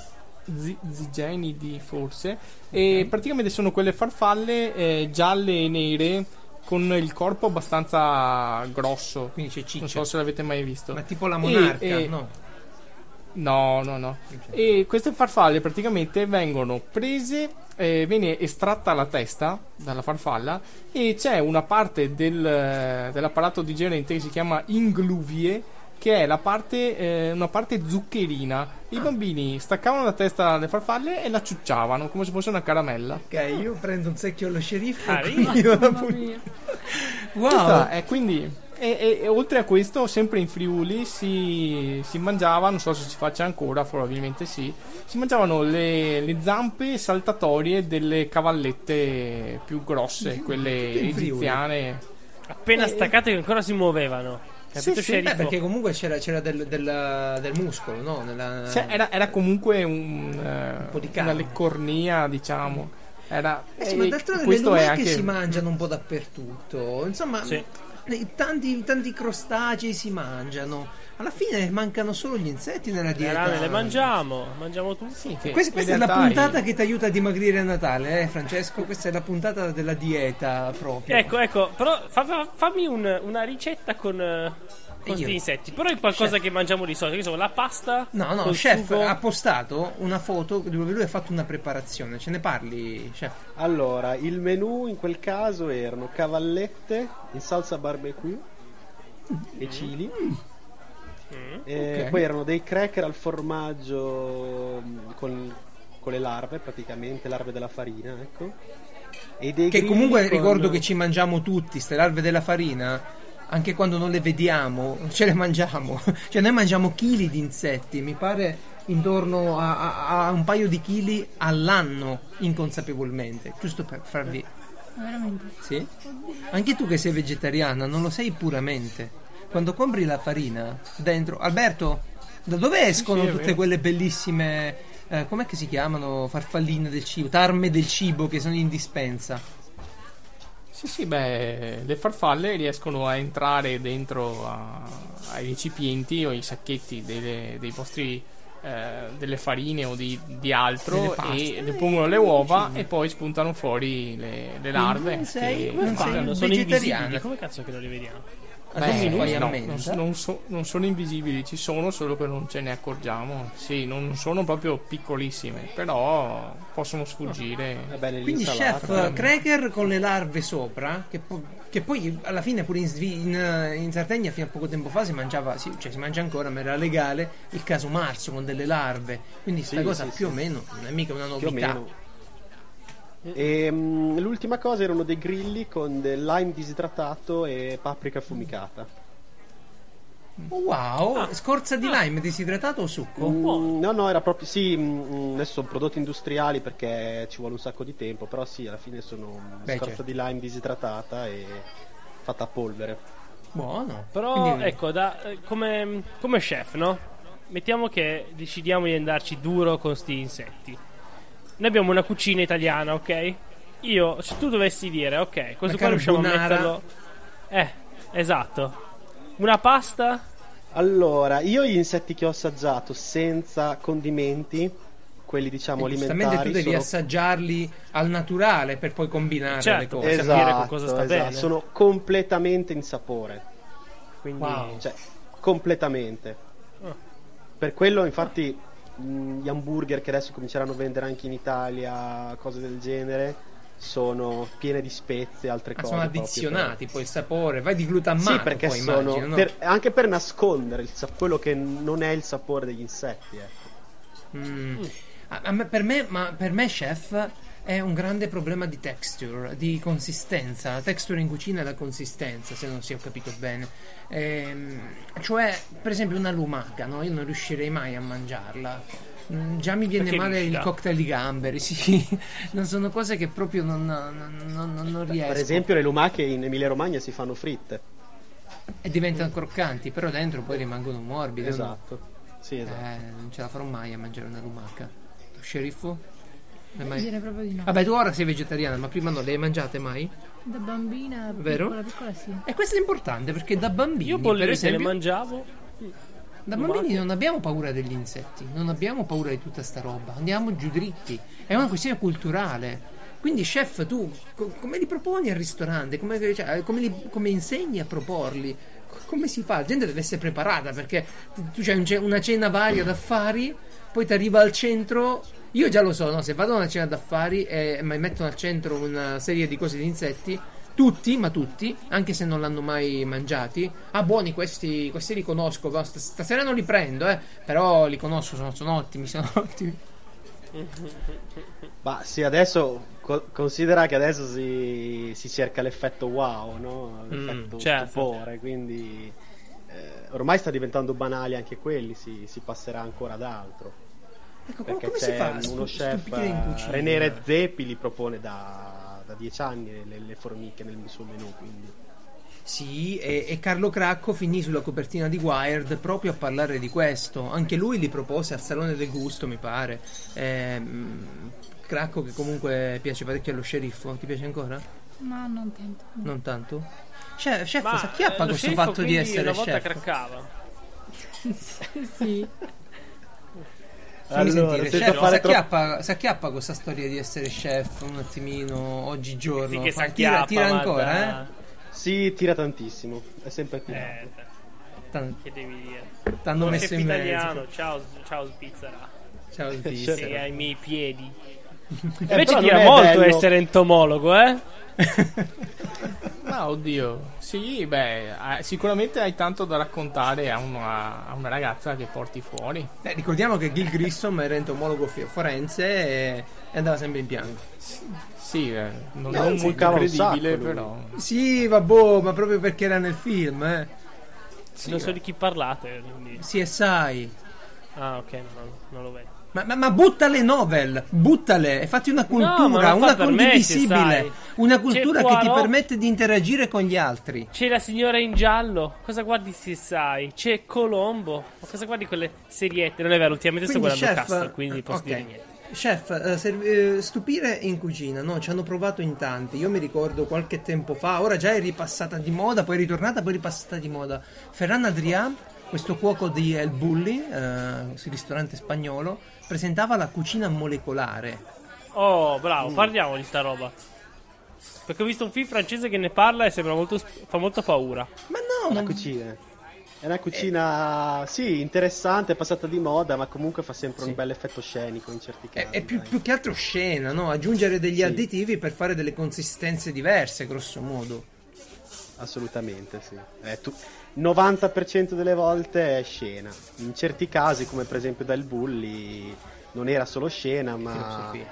zi- zigenidi forse, e praticamente sono quelle farfalle eh, gialle e nere con il corpo abbastanza grosso. Quindi c'è Non ciccia. so se l'avete mai visto. Ma tipo la monarca, E- e- no? No, no, no. E queste farfalle praticamente vengono prese, eh, viene estratta la testa dalla farfalla e c'è una parte del- dell'apparato digerente che si chiama ingluvie che è la parte, eh, una parte zuccherina. I bambini staccavano la testa dalle farfalle e la ciucciavano come se fosse una caramella. Ok, io prendo un secchio allo sceriffo Ah, e rima. quindi vado a Mamma pul- mia. Wow! Questa è quindi. E, e- e oltre a questo, sempre in Friuli si, si mangiava, non so se si faccia ancora, probabilmente sì, si mangiavano le, le zampe saltatorie delle cavallette più grosse, quelle egiziane. Appena Eh, staccate che ancora si muovevano. Capito, Sì, sì? Beh, perché comunque c'era, c'era del, del- del muscolo, no? Nella... Cioè, era, era comunque un, eh, po' di una carne. leccornia, diciamo. Era, Eh sì, ma e d'altronde le questo è lumache anche si mangiano un po' dappertutto. Insomma, Sì. Eh, tanti, tanti crostacei si mangiano. Alla fine mancano solo gli insetti nella Le dieta. rane le mangiamo, mangiamo tutti. Sì, che Questa, questa è la puntata che ti aiuta a dimagrire a Natale, eh, Francesco? Questa è la puntata della dieta proprio. Ecco, ecco, però fa- fa- fammi un- una ricetta con, eh, con questi insetti. Però è qualcosa Chef. che mangiamo di solito. Che so, la pasta. No, no, chef sugo. ha postato una foto dove lui ha fatto una preparazione. Ce ne parli, chef? Allora, il menù in quel caso erano cavallette in salsa barbecue e chili. Mm. E Ok. Poi erano dei cracker al formaggio mh, con, con le larve, praticamente, larve della farina, ecco. E dei Che comunque con- ricordo che ci mangiamo tutti, ste larve della farina, anche quando non le vediamo, ce le mangiamo. Cioè noi mangiamo chili di insetti, mi pare intorno a, a- a un paio di chili all'anno, inconsapevolmente, giusto per farvi... Veramente. Sì? Anche tu che sei vegetariana, non lo sei puramente. Quando compri la farina, dentro... Alberto, da dove escono tutte quelle bellissime... Eh, com'è che si chiamano? Farfalline del cibo, tarme del cibo che sono in dispensa. Sì, sì, beh, le farfalle riescono a entrare dentro a- ai recipienti o ai sacchetti delle- dei vostri eh, delle farine o di, di altro e depongono le uova e poi spuntano fuori le, le larve. non sei- che- non Come sei fanno? Sono invisibili. Come cazzo che non li vediamo? Beh, tu mi fai a no, non, non so- non sono invisibili, ci sono solo che non ce ne accorgiamo. Sì, non sono proprio piccolissime, però possono sfuggire. Vabbè, Quindi chef, cracker con le larve sopra, che, po- che poi alla fine pure in, in, in Sardegna fino a poco tempo fa si mangiava, si- cioè si mangia ancora, ma era legale il caso marzo con delle larve. Quindi sta Sì, cosa sì, più sì. o meno non è mica una più o novità. E, mm, l'ultima cosa erano dei grilli con del lime disidratato e paprika affumicata. Oh, wow, scorza di lime disidratato o succo? Mm, no, no, era proprio. Sì, mm, adesso sono prodotti industriali perché ci vuole un sacco di tempo. Però sì, alla fine sono Beh, scorza certo. di lime disidratata e fatta a polvere. Buono. Però, Quindi- ecco, da, eh, come, come chef, no? Mettiamo che decidiamo di andarci duro con sti insetti. Noi abbiamo una cucina italiana, ok? Io, se tu dovessi dire, ok, questo qua riusciamo a metterlo. Eh, esatto. Una pasta? Allora, io gli insetti che ho assaggiato senza condimenti, quelli diciamo E giustamente alimentari, tu devi sono assaggiarli al naturale per poi combinare le Certo. cose. Esatto. capire con cosa sta esatto, bene. sono completamente in sapore. Quindi. Wow. Cioè, completamente. Ah. Per quello, infatti, mh, gli hamburger che adesso cominceranno a vendere anche in Italia, cose del genere, sono piene di spezie e altre Ma cose. sono addizionati poi il sapore, vai di glutammato Sì, perché poi sono immagino, no? per- anche per nascondere il quello che non è il sapore degli insetti. Ecco. Mm. A- a me- per, me, ma per me, chef, è un grande problema di texture, di consistenza. La texture in cucina è la consistenza, se non si ho capito bene. Ehm, cioè, per esempio, una lumaca, no? Io non riuscirei mai a mangiarla. Mm, Già mi viene Perché male il cocktail di gamberi, sì. non sono cose che proprio non, non, non- non- riesco. Per esempio, le lumache in Emilia Romagna si fanno fritte. E diventano croccanti, però dentro poi rimangono morbide. no? Esatto. Sì, esatto. Eh, non ce la farò mai a mangiare una lumaca. Sceriffo? Mai- Direi proprio di no. Vabbè, tu ora sei vegetariana, ma prima non le hai mangiate mai? Da bambina, Vero? piccola, piccola sì. E questo è importante perché da bambini, Io per bollette le esempio, mangiavo. da bambini non abbiamo paura degli insetti, non abbiamo paura di tutta sta roba, andiamo giù dritti. È una questione culturale. Quindi, chef, tu co- come li proponi al ristorante? Come, cioè, come li- come insegni a proporli? Co- Come si fa? La gente deve essere preparata perché tu c'hai un ce- una cena varia d'affari, poi ti arriva al centro. Io già lo so, no? se vado a una cena d'affari e mi mettono al centro una serie di cose di insetti, tutti, ma tutti, anche se non l'hanno mai mangiati. Ah, buoni questi, questi li conosco. stasera non li prendo, eh. Però li conosco, sono, sono ottimi, sono ottimi. Ma sì, adesso co- considera che adesso si, si cerca l'effetto wow, no? L'effetto certo. stupore, quindi eh, ormai sta diventando banale anche quelli, si, si passerà ancora ad altro. Ecco, come, Perché come si fa? a uno stu- chef, stupire in cucina? René Redzepi li propone da, da dieci anni le, le formiche nel suo menù, quindi... Sì, e, e Carlo Cracco finì sulla copertina di Wired proprio a parlare di questo. Anche lui li propose al Salone del Gusto, mi pare. Ehm, Cracco che comunque piace parecchio allo sceriffo. Ti piace ancora? Ma non tanto. Non tanto? Chef, chef Ma si acchiappa eh, questo sceriffo, fatto di essere una volta chef. craccava. sì. Fammi Allora, sentire, chef, si, acchiappa, si acchiappa questa storia di essere chef un attimino oggigiorno. Sì, che Fa- si tira, acchiappa, tira ancora, da- eh? Sì, tira tantissimo, è sempre più. Eh, T'han- che devi dire? T'hanno Un messo in italiano, mezzo. ciao, ciao Svizzera. Ciao, Sei Svizzera. ai miei piedi. Eh, Invece tira molto bello- essere entomologo, eh? Ma oddio, sì, beh, eh, sicuramente hai tanto da raccontare a una, a una ragazza che porti fuori. Eh, ricordiamo che Gil Grissom era entomologo forense e, e andava sempre in pianto. Sì, eh, non, No, non molto credibile, però. Sì, vabbè, ma proprio perché era nel film, eh. non so di chi parlate. Quindi... CSI. Ah, ok, no, non lo vedo. Ma, ma, ma butta le novel, buttale e fatti una No, cultura, fa una me, condivisibile, CSI. una cultura C'è che ti Poirot. permette di interagire con gli altri. C'è la signora in giallo. Cosa guardi se sai? C'è Colombo. Ma cosa guardi quelle seriette? Non è vero, ultimamente sto Quindi, guardando chef, Castle, quindi posso ok. dire niente. Chef, eh, serv- eh, stupire in cucina, no? Ci hanno provato in tanti. Io mi ricordo qualche tempo fa, ora già è ripassata di moda, poi è ritornata, poi è ripassata di moda. Ferran Adrià, questo cuoco di El Bulli, eh, il ristorante spagnolo, presentava la cucina molecolare. Oh, bravo, Mm. parliamo di sta roba. Perché ho visto un film francese che ne parla e sembra molto, fa molta paura. Ma no, La non- cucina. È una cucina, sì, interessante, passata di moda, ma comunque fa sempre Sì. un bel effetto scenico in certi È, casi. è più, dai. più che altro scena, no? Aggiungere degli Sì. additivi per fare delle consistenze diverse, grosso modo. Assolutamente, sì. È tu- 90% delle volte è scena. In certi casi, come per esempio dal Bulli, non era solo scena, ma Filosofia.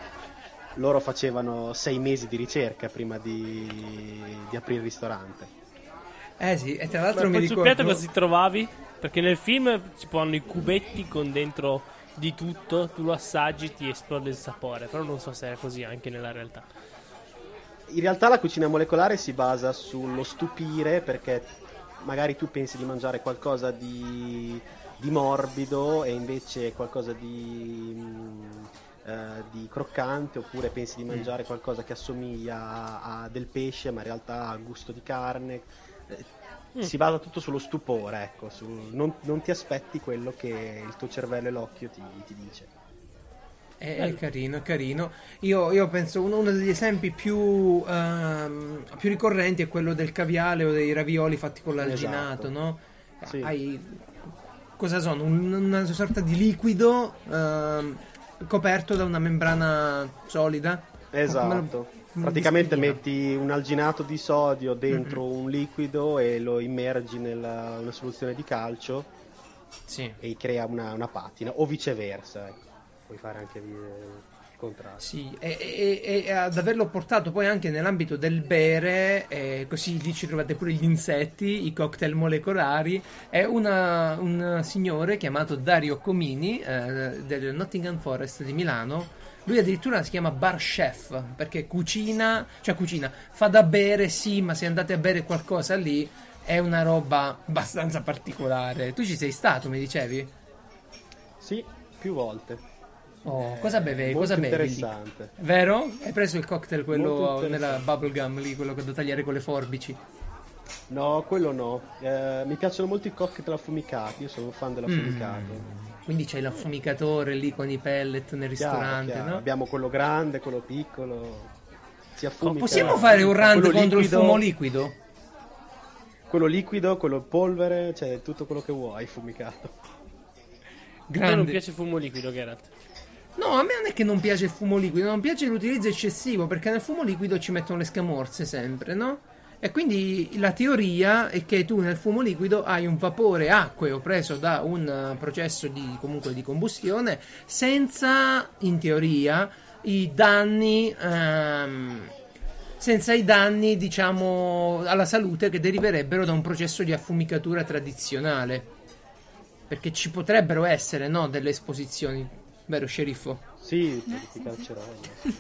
loro facevano sei mesi di ricerca prima di, di aprire il ristorante. Eh sì, e tra Ma l'altro mi poi sul ricordo... piatto cosa ti trovavi? Perché nel film ci pongono i cubetti con dentro di tutto, tu lo assaggi ti esplode il sapore, però non so se è così anche nella realtà. In realtà la cucina molecolare si basa sullo stupire perché magari tu pensi di mangiare qualcosa di, di morbido e invece qualcosa di, mm, eh, di croccante oppure pensi di mangiare qualcosa che assomiglia a, del pesce ma in realtà ha gusto di carne. Eh, Si basa tutto sullo stupore, ecco, su- non, non ti aspetti quello che il tuo cervello e l'occhio ti, ti dice. È, è carino, è carino. Io, io penso uno, uno degli esempi più, ehm, più ricorrenti è quello del caviale o dei ravioli fatti con l'alginato, Esatto. no? Sì. Hai, cosa sono? Un- una sorta di liquido ehm, coperto da una membrana solida? Esatto. Praticamente metti un alginato di sodio dentro Mhm. un liquido e lo immergi nella una soluzione di calcio Sì. e crea una, una patina, o viceversa. ecco. Puoi fare anche il contrario. Sì, e, e- e- e ad averlo portato poi anche nell'ambito del bere, eh, così lì ci trovate pure gli insetti, i cocktail molecolari, è una- un signore chiamato Dario Comini eh, del Nottingham Forest di Milano. Lui addirittura si chiama bar chef perché cucina, cioè cucina, fa da bere, sì, ma se andate a bere qualcosa lì è una roba abbastanza particolare. Tu ci sei stato, mi dicevi? Sì, più volte. Oh, cosa bevevi? Molto Cosa bevi? lì? interessante. Vero? Hai preso il cocktail quello nella bubblegum lì, quello che da tagliare con le forbici? No, quello no. Eh, mi piacciono molto i cocktail affumicati, io sono un fan dell'affumicato. Quindi c'hai l'affumicatore lì con i pellet nel Chiaro, ristorante, chiaro. no? Abbiamo quello grande, quello piccolo. Si affumica. Possiamo fare un run Quello contro liquido, il fumo liquido? Quello liquido, quello polvere, cioè tutto quello che vuoi fumicato. A me non Grande. piace il fumo liquido, Geralt. No, a me non è che non piace il fumo liquido, non piace l'utilizzo eccessivo perché nel fumo liquido ci mettono le scamorze sempre, no? E quindi la teoria è che tu nel fumo liquido hai un vapore acqueo preso da un eh, processo di, comunque di combustione senza, in teoria, i danni, ehm, senza i danni, diciamo, alla salute che deriverebbero da un processo di affumicatura tradizionale. Perché ci potrebbero essere, no, delle esposizioni, vero sceriffo? Sì, ti calcerosi.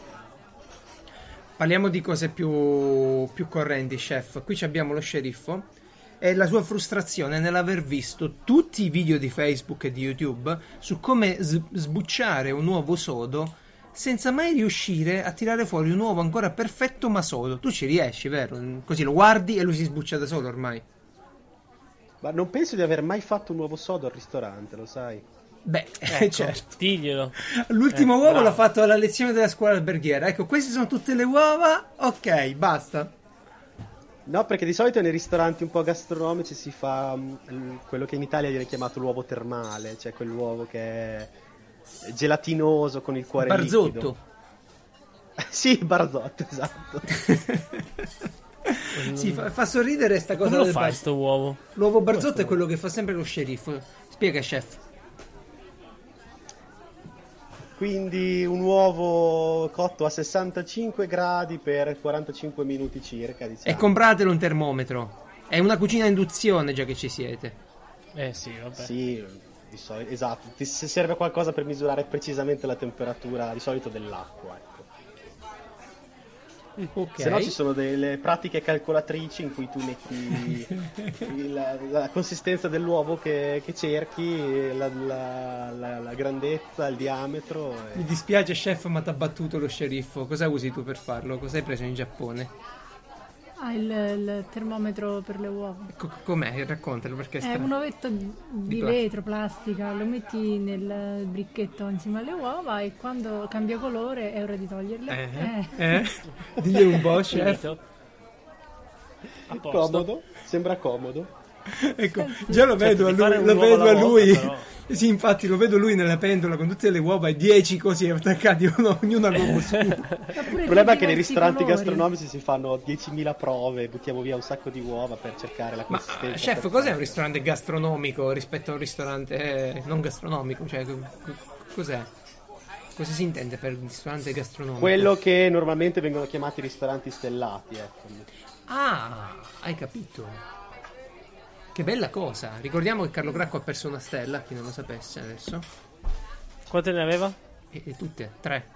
Parliamo di cose più, più correnti, chef. Qui abbiamo lo sceriffo e la sua frustrazione nell'aver visto tutti i video di Facebook e di YouTube su come sbucciare un uovo sodo senza mai riuscire a tirare fuori un uovo ancora perfetto ma sodo. Tu ci riesci, vero? Così lo guardi e lui si sbuccia da solo ormai. Ma non penso di aver mai fatto un uovo sodo al ristorante, lo sai? Beh, Ecco, certo. Diglielo. L'ultimo Eh, uovo bravo. l'ha fatto alla lezione della scuola alberghiera. Ecco, queste sono tutte le uova. Ok, basta. No, perché di solito nei ristoranti un po' gastronomici si fa mm, quello che in Italia viene chiamato l'uovo termale, cioè quell'uovo che è gelatinoso con il cuore Barzotto. liquido. sì, barzotto, esatto. Sì, fa, fa sorridere sta cosa Come lo del fai bar- sto uovo? L'uovo barzotto è quello che fa sempre lo sceriffo. Spiega, chef. Quindi un uovo cotto a 65 gradi per 45 minuti circa, diciamo. E compratelo un termometro. È una cucina a induzione già che ci siete. Eh sì, vabbè. Sì, di solito, esatto. Ti se serve qualcosa per misurare precisamente la temperatura di solito dell'acqua, ecco. Ok. Se no ci sono delle pratiche calcolatrici in cui tu metti la, la consistenza dell'uovo che, che cerchi, la, la- la- grandezza, il diametro. Mi E... dispiace, chef, ma ti ha battuto lo sceriffo. Cosa usi tu per farlo? Cosa hai preso in Giappone? Ah, il, il termometro per le uova. Co- com'è? Raccontalo perché è È un ovetto di, di vetro, plastica, lo metti nel bricchetto insieme alle uova e quando cambia colore è ora di toglierle. Eh? Eh. Eh? Digli un po', chef. A posto. Comodo? Sembra comodo. Ecco, già lo vedo, a di lui, fare un lo vedo a volta, lui. però. Sì, infatti lo vedo lui nella pentola con tutte le uova e 10 così attaccati, uno, ognuno a uovo suo. Oppure Il problema è che nei ristoranti colori. gastronomici si fanno 10.000 prove, buttiamo via un sacco di uova per cercare la Ma consistenza. chef, perfetta. cos'è un ristorante gastronomico rispetto a un ristorante eh, non gastronomico? Cioè, co- co- cos'è? Cosa si intende per ristorante gastronomico? Quello che normalmente vengono chiamati ristoranti stellati, ecco. Ah, hai capito. Che bella cosa. Ricordiamo che Carlo Gracco ha perso una stella, chi non lo sapesse adesso. Quante ne aveva? E, e tutte, tre.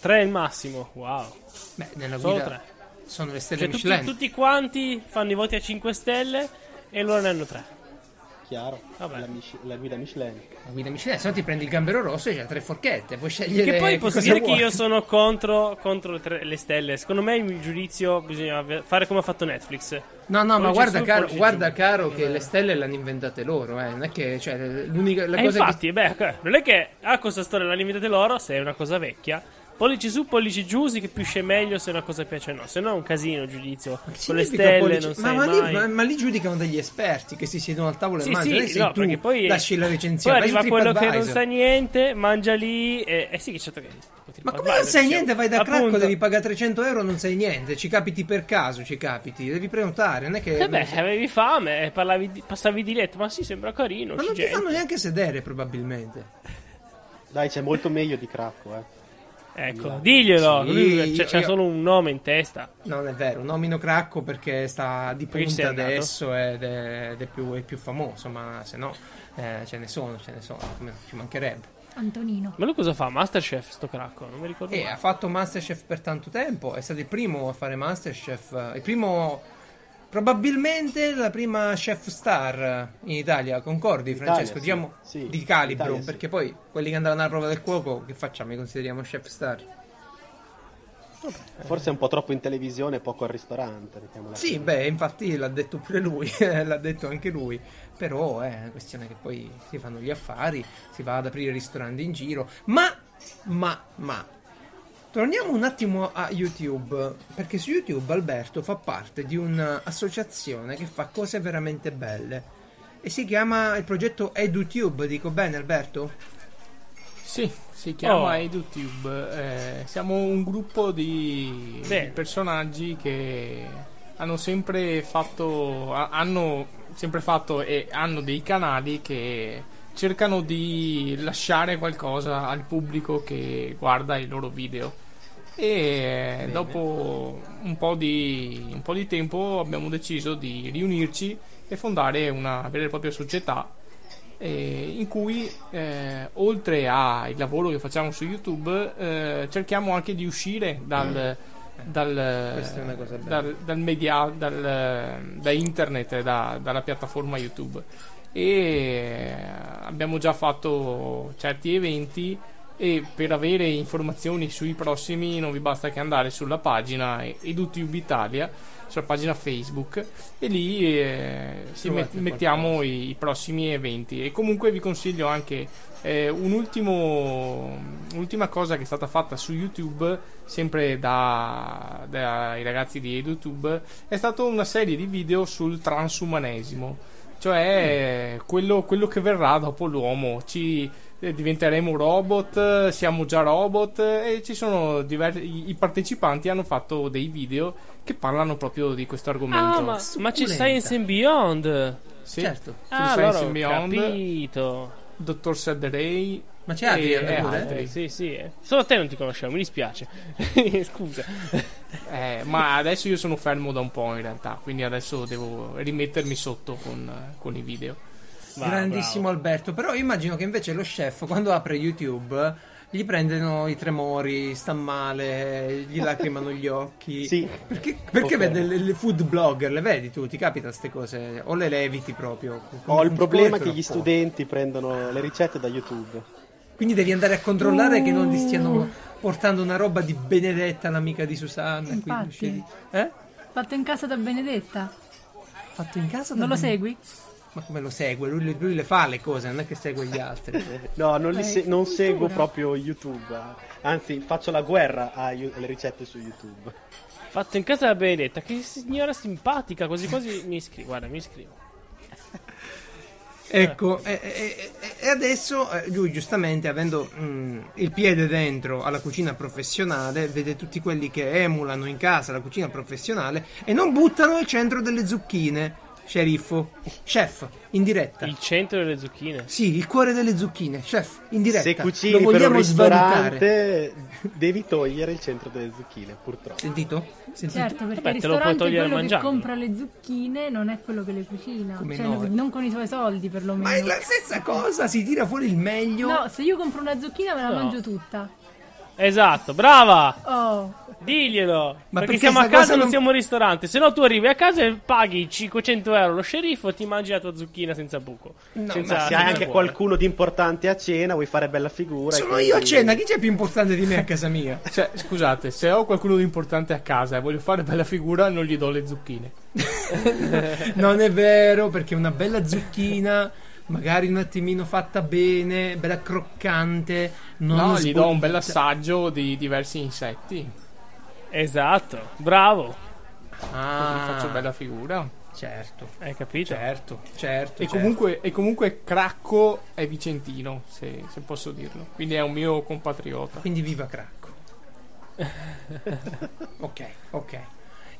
Tre è il massimo. Wow. Beh, nella Solo guida tre. sono le stelle Cioè, tutti, Michelin. tutti quanti fanno i voti a 5 stelle e loro ne hanno tre. Chiaro? Vabbè. La, Mich- la guida Michelin. La guida Michelin, se no ti prendi il gambero rosso e c'hai tre forchette, puoi scegliere Che poi posso dire vuoi. che io sono contro, contro le, tre- le stelle. Secondo me il giudizio bisogna fare come ha fatto Netflix. No, no, ma Pollice guarda su, caro, guarda caro che Eh. le stelle le hanno inventate loro, eh. Non è che, cioè, l'unica la E cosa infatti, beh, ok, non è che a questa storia l'hanno inventate loro se è una cosa vecchia. Pollici su, pollici giù, si capisce meglio se una cosa piace o no. Se no è un casino il giudizio. Con le stelle pollice- non ma, sai ma, mai. lì, ma, ma lì giudicano degli esperti che si siedono al tavolo Sì, e mangiano. sì, non sei no, tu perché poi lasci la Poi recensione. su arriva quello che non sa niente, mangia lì e... Eh sì, che certo che... Ma come non sai niente? Vai da Appunto. cracco, devi pagare 300 euro, non sai niente. Ci capiti per caso, ci capiti. Devi prenotare, non è che. Eh beh, avevi fame, e parlavi di- passavi di letto, ma sì, sembra carino. ma non ti gente. fanno neanche sedere, probabilmente. Dai, c'è molto meglio di Cracco, eh. Ecco, diglielo. Sì, lui- c'è, io- c'è io- solo un nome in testa. Non è vero, nomino Cracco perché sta di punta adesso ed è, ed è più, è più famoso, ma se no eh, ce ne sono, ce ne sono, come- ci mancherebbe. Antonino. Ma lui cosa fa? Masterchef, sto cracco? Non mi ricordo. E mai. ha fatto Masterchef per tanto tempo, è stato il primo a fare Masterchef, eh, il primo Probabilmente la prima chef star in Italia, concordi Italia, Francesco? sì. Diciamo Sì, di calibro, Italia, sì. perché poi quelli che andranno alla prova del cuoco, che facciamo? Li consideriamo chef star? Forse un po' troppo in televisione e poco al ristorante. Sì, così. beh, infatti l'ha detto pure lui, l'ha detto anche lui. Però è una questione che poi si fanno gli affari, si va ad aprire ristoranti in giro. Ma, ma, ma. Torniamo un attimo a YouTube, perché su YouTube Alberto fa parte di un'associazione che fa cose veramente belle. E si chiama il progetto EduTube, dico bene Alberto? Sì, si chiama Oh. EduTube. eh, siamo un gruppo di, Bene. personaggi che hanno sempre fatto, ha- hanno sempre fatto e hanno dei canali che cercano di lasciare qualcosa al pubblico che guarda i loro video. E Bene. dopo un po, di, un po' di tempo abbiamo deciso di riunirci e fondare una vera e propria società eh, in cui eh, oltre al lavoro che facciamo su YouTube eh, cerchiamo anche di uscire dal, dal, cosa bella. dal, dal media dal, da internet da- dalla piattaforma YouTube e abbiamo già fatto certi eventi e per avere informazioni sui prossimi non vi basta che andare sulla pagina EduTube Italia sulla pagina Facebook e lì eh, met- mettiamo i, i prossimi eventi. E comunque vi consiglio anche eh, un ultimo, un'ultima cosa che è stata fatta su YouTube sempre da- dai ragazzi di EduTube è stata una serie di video sul transumanesimo. Cioè quello, quello che verrà dopo l'uomo ci diventeremo robot eh, siamo già robot eh, e ci sono diversi i, partecipanti hanno fatto dei video che parlano proprio di questo argomento Ah, ma, ma c'è. Science and Beyond. Sì, Certo. Ah, Science allora and ho Beyond capito. Dottor Saderei Ma c'è Adrian e, e pure? altri Eh, sì, sì. eh. Solo te non ti conoscevo, mi dispiace. Scusa. Eh, ma adesso io sono fermo da un po' in realtà quindi adesso devo rimettermi sotto con, con i video Va, Grandissimo bravo. Alberto, però io immagino che invece lo chef quando apre YouTube gli prendono i tremori, sta male, gli lacrimano gli occhi. Sì. Perché, perché Ok. vede le, le food blogger, le vedi tu? Ti capita queste cose? O le leviti proprio? Ho il Non problema che gli studenti prendono le ricette da YouTube. Quindi devi andare a controllare che non ti Uh. stiano portando una roba di Benedetta, l'amica di Susanna. quindi Infatti. scegli- Eh? Fatto in casa da Benedetta. Fatto in casa? da Non lo Ben- segui? Ma come lo segue? Lui, lui le fa le cose, non è che segue gli altri. No, non, li Eh, se- non seguo proprio YouTube. Anzi, faccio la guerra alle ricette su YouTube. Fatto in casa da Benedetta. Che signora simpatica. Quasi quasi mi iscrivo. Guarda, mi iscrivo. Ecco, e, e- e- adesso eh, lui giustamente avendo mm, il piede dentro alla cucina professionale, vede tutti quelli che emulano in casa la cucina professionale e non buttano il centro delle zucchine, sceriffo, chef, in diretta. Il centro delle zucchine. Sì, il cuore delle zucchine, chef, in diretta. Se Lo cucini per un vogliamo svalutare. ristorante, devi togliere il centro delle zucchine, purtroppo. Sentito? Sentito? Certo, perché Vabbè, il te lo puoi ristorante togliere quello che mangiandolo. compra le zucchine non è quello che le cucina. Come Cioè, no? non con i suoi soldi, perlomeno. Ma è la stessa cosa, si tira fuori il meglio. No, se io compro una zucchina me la No. mangio tutta. Esatto, brava! Oh, Diglielo! Ma perché, perché siamo a casa e non non- siamo al ristorante. Se no, tu arrivi a casa e paghi 500 euro lo sceriffo e ti mangi la tua zucchina senza buco. No, senza, Ma se senza hai anche cuore. qualcuno di importante a cena, vuoi fare bella figura. Sono io a cena, chi c'è più importante di me a casa mia? Cioè, scusate, se ho qualcuno di importante a casa e voglio fare bella figura, non gli do le zucchine. Non è vero, perché una bella zucchina, magari un attimino fatta bene, bella croccante, non no, gli do un bel assaggio di diversi insetti. Esatto, bravo. Così Ah, faccio bella figura. certo, Hai capito? certo, certo. E certo. comunque, e comunque Cracco è vicentino, se, se posso dirlo. Quindi è un mio compatriota. Quindi viva Cracco. ok, ok.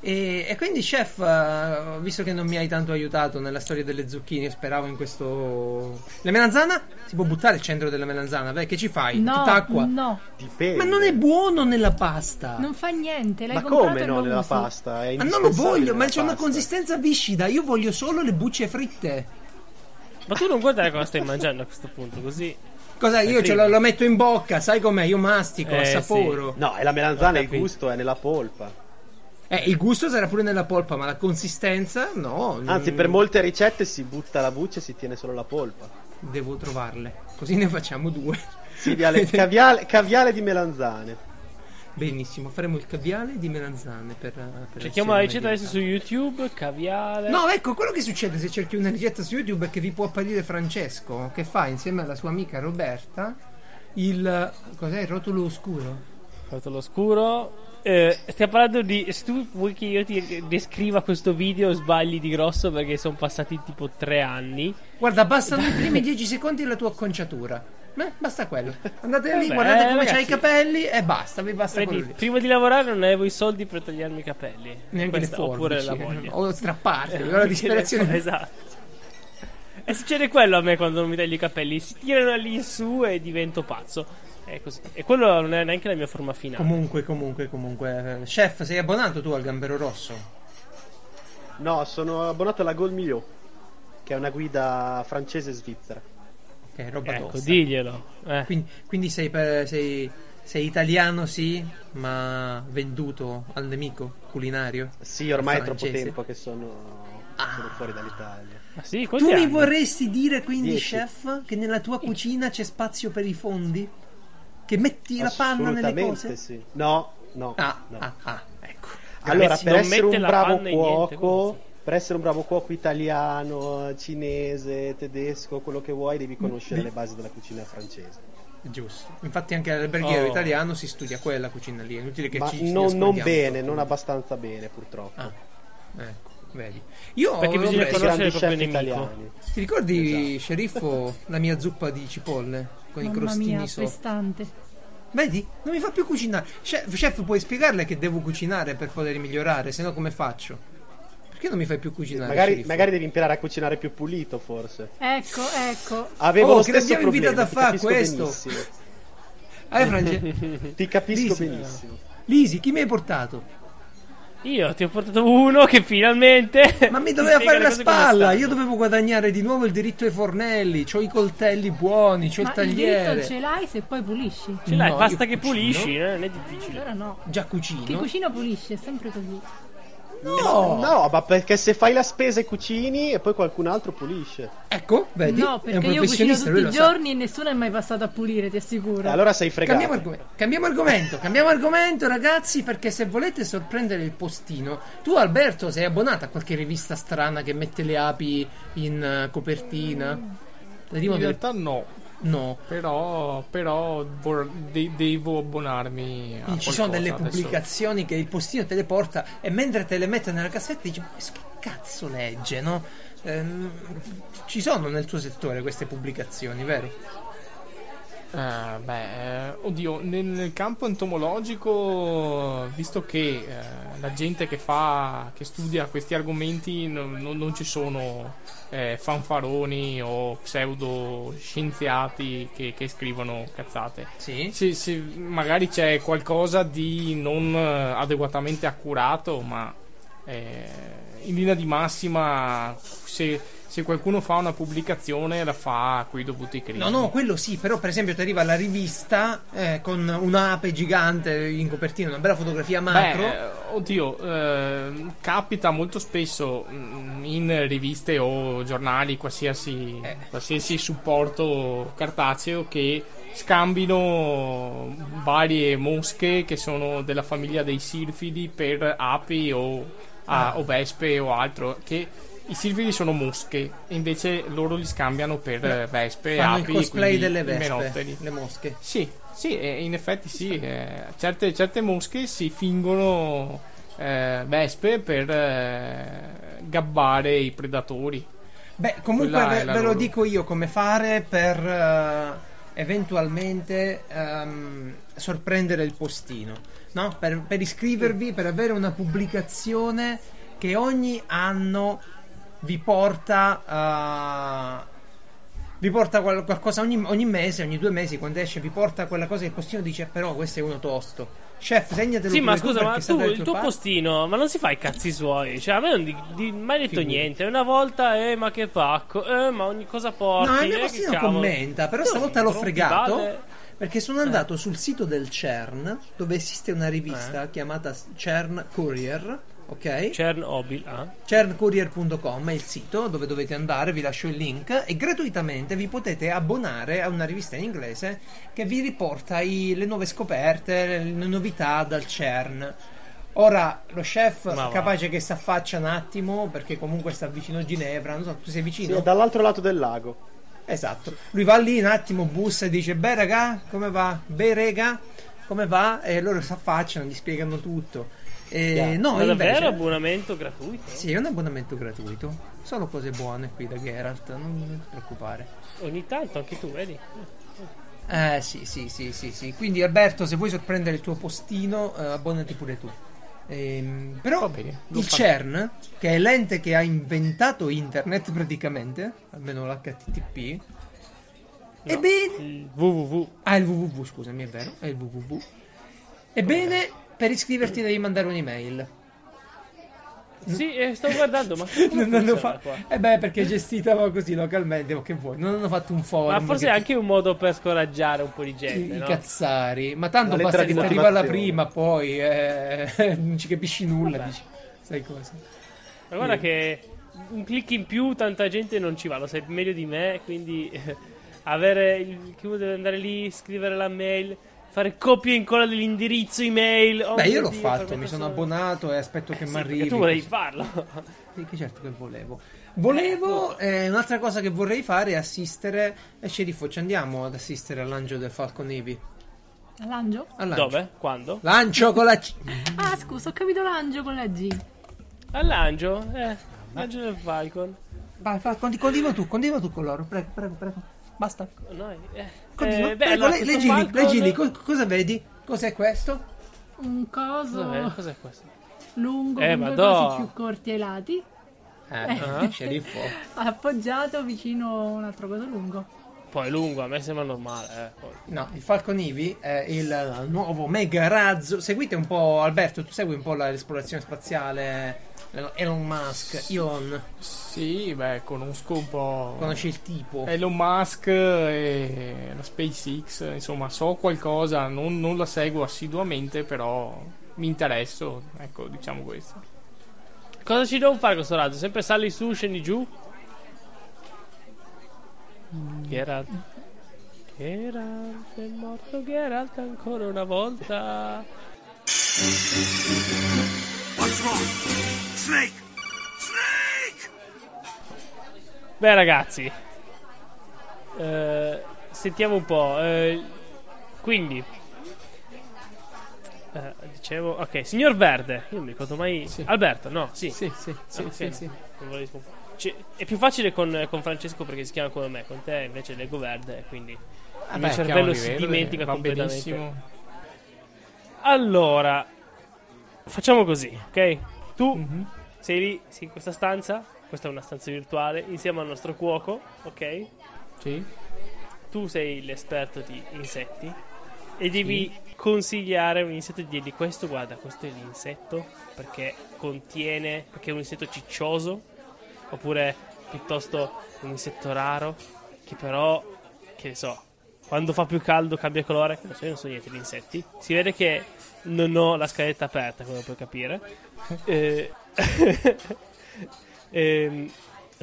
E, e quindi, chef, eh, visto che non mi hai tanto aiutato nella storia delle zucchine, speravo in questo. La melanzana? Si può buttare il centro della melanzana? Beh, che ci fai? no, Tutta acqua? no, Dipende. Ma non è buono nella pasta. non fa niente. L'hai Ma come no, nella usi. pasta? È Ma non lo voglio, ma c'è una consistenza viscida. Io voglio solo le bucce fritte. Ma tu non guardare cosa stai mangiando a questo punto, così. Cosa io ce lo, lo metto in bocca, sai com'è? Io mastico, Eh, assaporo. No, e la melanzana il gusto è nella polpa. Eh, il gusto sarà pure nella polpa, ma la consistenza no. Anzi, per molte ricette si butta la buccia e si tiene solo la polpa. Devo trovarle. Così ne facciamo due. Sì, Viale- caviale, caviale di melanzane. Benissimo, faremo il caviale di melanzane per, per Cerchiamo la ricetta adesso su. YouTube, caviale. No, ecco, quello che succede se cerchi una ricetta su YouTube è che vi può apparire Francesco, che fa insieme alla sua amica Roberta il... cos'è? Il rotolo oscuro? Rotolo scuro. Eh, stiamo parlando di. Se tu vuoi che io ti descriva questo video, sbagli di grosso perché sono passati tipo tre anni. Guarda, bastano i primi 10 secondi della tua acconciatura. Eh, basta quello. Andate lì, Vabbè, guardate come ragazzi. c'hai i capelli e basta, vi basta Vedi, prima di lavorare non avevo i soldi per tagliarmi i capelli. Neanche Questa- le Oppure forbici, la voglia. o strapparti, la disperazione. esatto. E succede quello a me quando non mi taglio i capelli. Si tirano lì in su e divento pazzo. È così. E quello non è neanche la mia forma finale. Comunque, comunque, comunque. Chef, sei abbonato tu al gambero rosso? No, sono abbonato alla Gold Milieu, che è una guida francese e svizzera. Ok, roba Ecco, tosta. diglielo. Eh. Quindi, quindi sei, per- sei, sei italiano, sì, ma venduto al nemico culinario? Sì, ormai è troppo tempo che sono, sono fuori dall'Italia. Ma sì, Tu quanti mi anni? vorresti dire quindi, Dieci. chef, che nella tua cucina c'è spazio per i fondi? Che metti la panna nelle Assolutamente cose? sì. No, no. Ah, no. ah, ah, ecco. Allora, Grazie, per essere un bravo niente, cuoco, questo. per essere un bravo cuoco italiano, cinese, tedesco, quello che vuoi, devi conoscere le basi della cucina francese. Giusto. Infatti anche all'alberghiero Oh. italiano si studia quella cucina lì. È inutile che Ma ci non, non bene, non abbastanza bene, purtroppo. Ah, ecco, vedi. Io Perché bisogna conoscere il proprio italiani. Ti ricordi, Esatto. sceriffo, la mia zuppa di cipolle con i Mamma crostini mia, sopra? pestante. Vedi? Non mi fa più cucinare. Chef, chef, puoi spiegarle che devo cucinare per poter migliorare? Se no, come faccio? Perché non mi fai più cucinare? Magari, magari devi imparare a cucinare più pulito, forse. Ecco, ecco. Avevo Oh, lo che stesso l'abbiamo problema, invitato a fare questo. benissimo. Eh, Frange... Ti capisco Lisi. benissimo. Lisi, chi mi hai portato? Io ti ho portato uno che finalmente. Ma mi doveva fare la spalla. Io dovevo guadagnare di nuovo il diritto ai fornelli. C'ho i coltelli buoni, c'ho Ma il il diritto tagliere. ce l'hai se poi pulisci. Ce l'hai, No, basta che cucino. pulisci, eh, non è difficile. Allora no. Già cucino. Chi cucina pulisce, è sempre così. No. No, ma perché se fai la spesa e cucini e poi qualcun altro pulisce. Ecco, vedi? no, è un perché io cucino tutti i lo sa. giorni e nessuno è mai passato a pulire, ti assicuro. E allora sei fregato. Cambiamo argomento, cambiamo argomento, cambiamo argomento, ragazzi, perché se volete sorprendere il postino, tu Alberto sei abbonato a qualche rivista strana che mette le api in eh, copertina? Arrivano In delle- realtà no, No, però, però vor- de- devo abbonarmi a ci sono delle adesso. pubblicazioni che il postino te le porta e mentre te le mette nella cassetta dici ma che cazzo legge, no? Ehm, ci sono nel tuo settore queste pubblicazioni, vero? Eh, beh, eh, oddio, nel, campo entomologico, visto che eh, la gente che fa, che studia questi argomenti non, non- non ci sono eh, fanfaroni o pseudoscienziati che, che scrivono cazzate. Sì. Se, se magari c'è qualcosa di non adeguatamente accurato, ma eh, in linea di massima, se, se qualcuno fa una pubblicazione, la fa coi dovuti criteri. No, no, quello sì, però per esempio ti arriva la rivista eh, con un'ape gigante in copertina, una bella fotografia macro. Beh, eh, oddio, eh, capita molto spesso mm, in riviste o giornali, qualsiasi, Eh. qualsiasi supporto cartaceo che scambino varie mosche che sono della famiglia dei silfidi per api o, a- Ah. o vespe o altro. Che i silfidi sono mosche e invece loro li scambiano per eh, vespe, Fanno api il cosplay delle vespe, menotteri. le mosche. Sì, sì, eh, in effetti sì. eh, certe, certe mosche si fingono eh, vespe per eh, gabbare i predatori. Beh, comunque ve, ve lo dico io come fare per eh, eventualmente ehm, sorprendere il postino, no? Per, per iscrivervi, per avere una pubblicazione che ogni anno vi porta a... Vi porta qual- qualcosa ogni, ogni mese, ogni due mesi, quando esce, vi porta quella cosa che il postino dice: Però questo è uno tosto. Chef, segnatelo Sì, ma scusa, ma tu, il tuo postino, ma non si fa i cazzi suoi. Cioè, a me non di, di- mai detto Figurati. niente. Una volta, eh, ma che pacco, eh, ma ogni cosa porti. No, il mio eh, postino commenta, però Tu stavolta l'ho fregato. Perché sono andato sul sito del CERN, dove esiste una rivista chiamata CERN Courier, ok? Chernobyl, ah. cerncourier.com è il sito dove dovete andare, vi lascio il link e gratuitamente vi potete abbonare a una rivista in inglese che vi riporta i- le nuove scoperte, le novità dal CERN. Ora lo chef Ma va. capace che si affaccia un attimo perché comunque sta vicino a Ginevra, non so, tu sei Sì, vicino? è dall'altro lato del lago. Esatto. Lui va lì un attimo, bussa e dice: Beh, raga, come va? Beh, rega, come va? E loro si affacciano, gli spiegano tutto. E Chiaro. no, Ma davvero invece, abbonamento gratuito? sì, è un abbonamento gratuito. Solo cose buone qui da Geralt, non ti preoccupare. Ogni tanto anche tu, vedi? Eh, sì, sì, sì, sì, sì. Quindi, Alberto, se vuoi sorprendere il tuo postino, eh, abbonati pure tu. Ehm, però bene, il. CERN, che è l'ente che ha inventato internet praticamente, almeno l'HTTP, ebbene, Il www. Ah, il www, scusami, è vero, è il www. Ebbene, per iscriverti devi mandare un'email. Sì, eh, sto guardando, ma Non hanno funziona fa- qua? Eh beh, perché è gestita così localmente, o che vuoi. Non hanno fatto un forum. Ma forse che è anche un modo per scoraggiare un po' di gente, i no? cazzari. Ma tanto Una basta che di ti arriva motivazione. prima, poi eh, non ci capisci nulla. Dici, sai cosa? Ma guarda che un click in più tanta gente non ci va, lo sai meglio di me, quindi avere il chi deve andare lì, scrivere la mail, fare copia e incolla dell'indirizzo email. oh Beh, io l'ho Dio, fatto, mi sono abbonato e aspetto che Sì, mi arrivi. tu volevi farlo. Sì, che certo che volevo. Volevo, eh, un'altra cosa che vorrei fare è assistere. E sceriffo, ci andiamo ad assistere all'angelo del Falcon Navy. L'angio? All'angelo. Dove? Quando? Lancio con la C. Ah, scusa, ho capito l'angio con la G. All'angio? Eh, l'angelo del Falcon. Vai, condi- continua tu, continua tu con loro. Prego, prego, prego. Basta. Noi, eh. Continua. Eh, beh, prego, allora, le- questo leggi lì, Falcon- leggi lì. Co- cosa vedi? Cos'è questo? Un coso Cos'è, cos'è questo? lungo Eh, con due più corti ai lati, Eh, Ah. sceriffo. appoggiato vicino a un altro coso lungo. Poi è lungo, a me sembra normale, eh. No, il Falcon Navy è il nuovo mega razzo. Seguite un po', Alberto, tu segui un po' la- l'esplorazione spaziale. Elon Musk, Elon, Sì, beh, conosco un po'. conosci il tipo. Elon Musk e la SpaceX, insomma, so qualcosa, non, non la seguo assiduamente, però mi interesso, ecco, diciamo questo. Cosa ci devo fare con questo razzo? Sempre sali su, scendi giù? Geralt. Geralt è morto Geralt ancora una volta. What's wrong? Snake! Snake! Beh ragazzi. eh, sentiamo un po'. eh, quindi. eh, dicevo, ok, signor Verde. Io non mi ricordo mai. Sì. Alberto, no, sì. Sì, sì, sì, Ok. sì, sì. Volevo scomp- Ci- è più facile con, con Francesco perché si chiama come me, con te invece leggo verde, quindi il mio Beh, cervello si verde, dimentica va completamente. benissimo. Allora, facciamo così, ok? Tu Mhm. sei lì, sì, in questa stanza, questa è una stanza virtuale, insieme al nostro cuoco, ok? Sì. Tu sei l'esperto di insetti e devi consigliare un insetto di dirgli questo, guarda, questo è l'insetto perché contiene, perché è un insetto ciccioso, oppure piuttosto un insetto raro che però, che ne so, quando fa più caldo cambia colore, non so, io non so niente di insetti. Si vede che non ho la scaletta aperta, come puoi capire. Eh, ehm,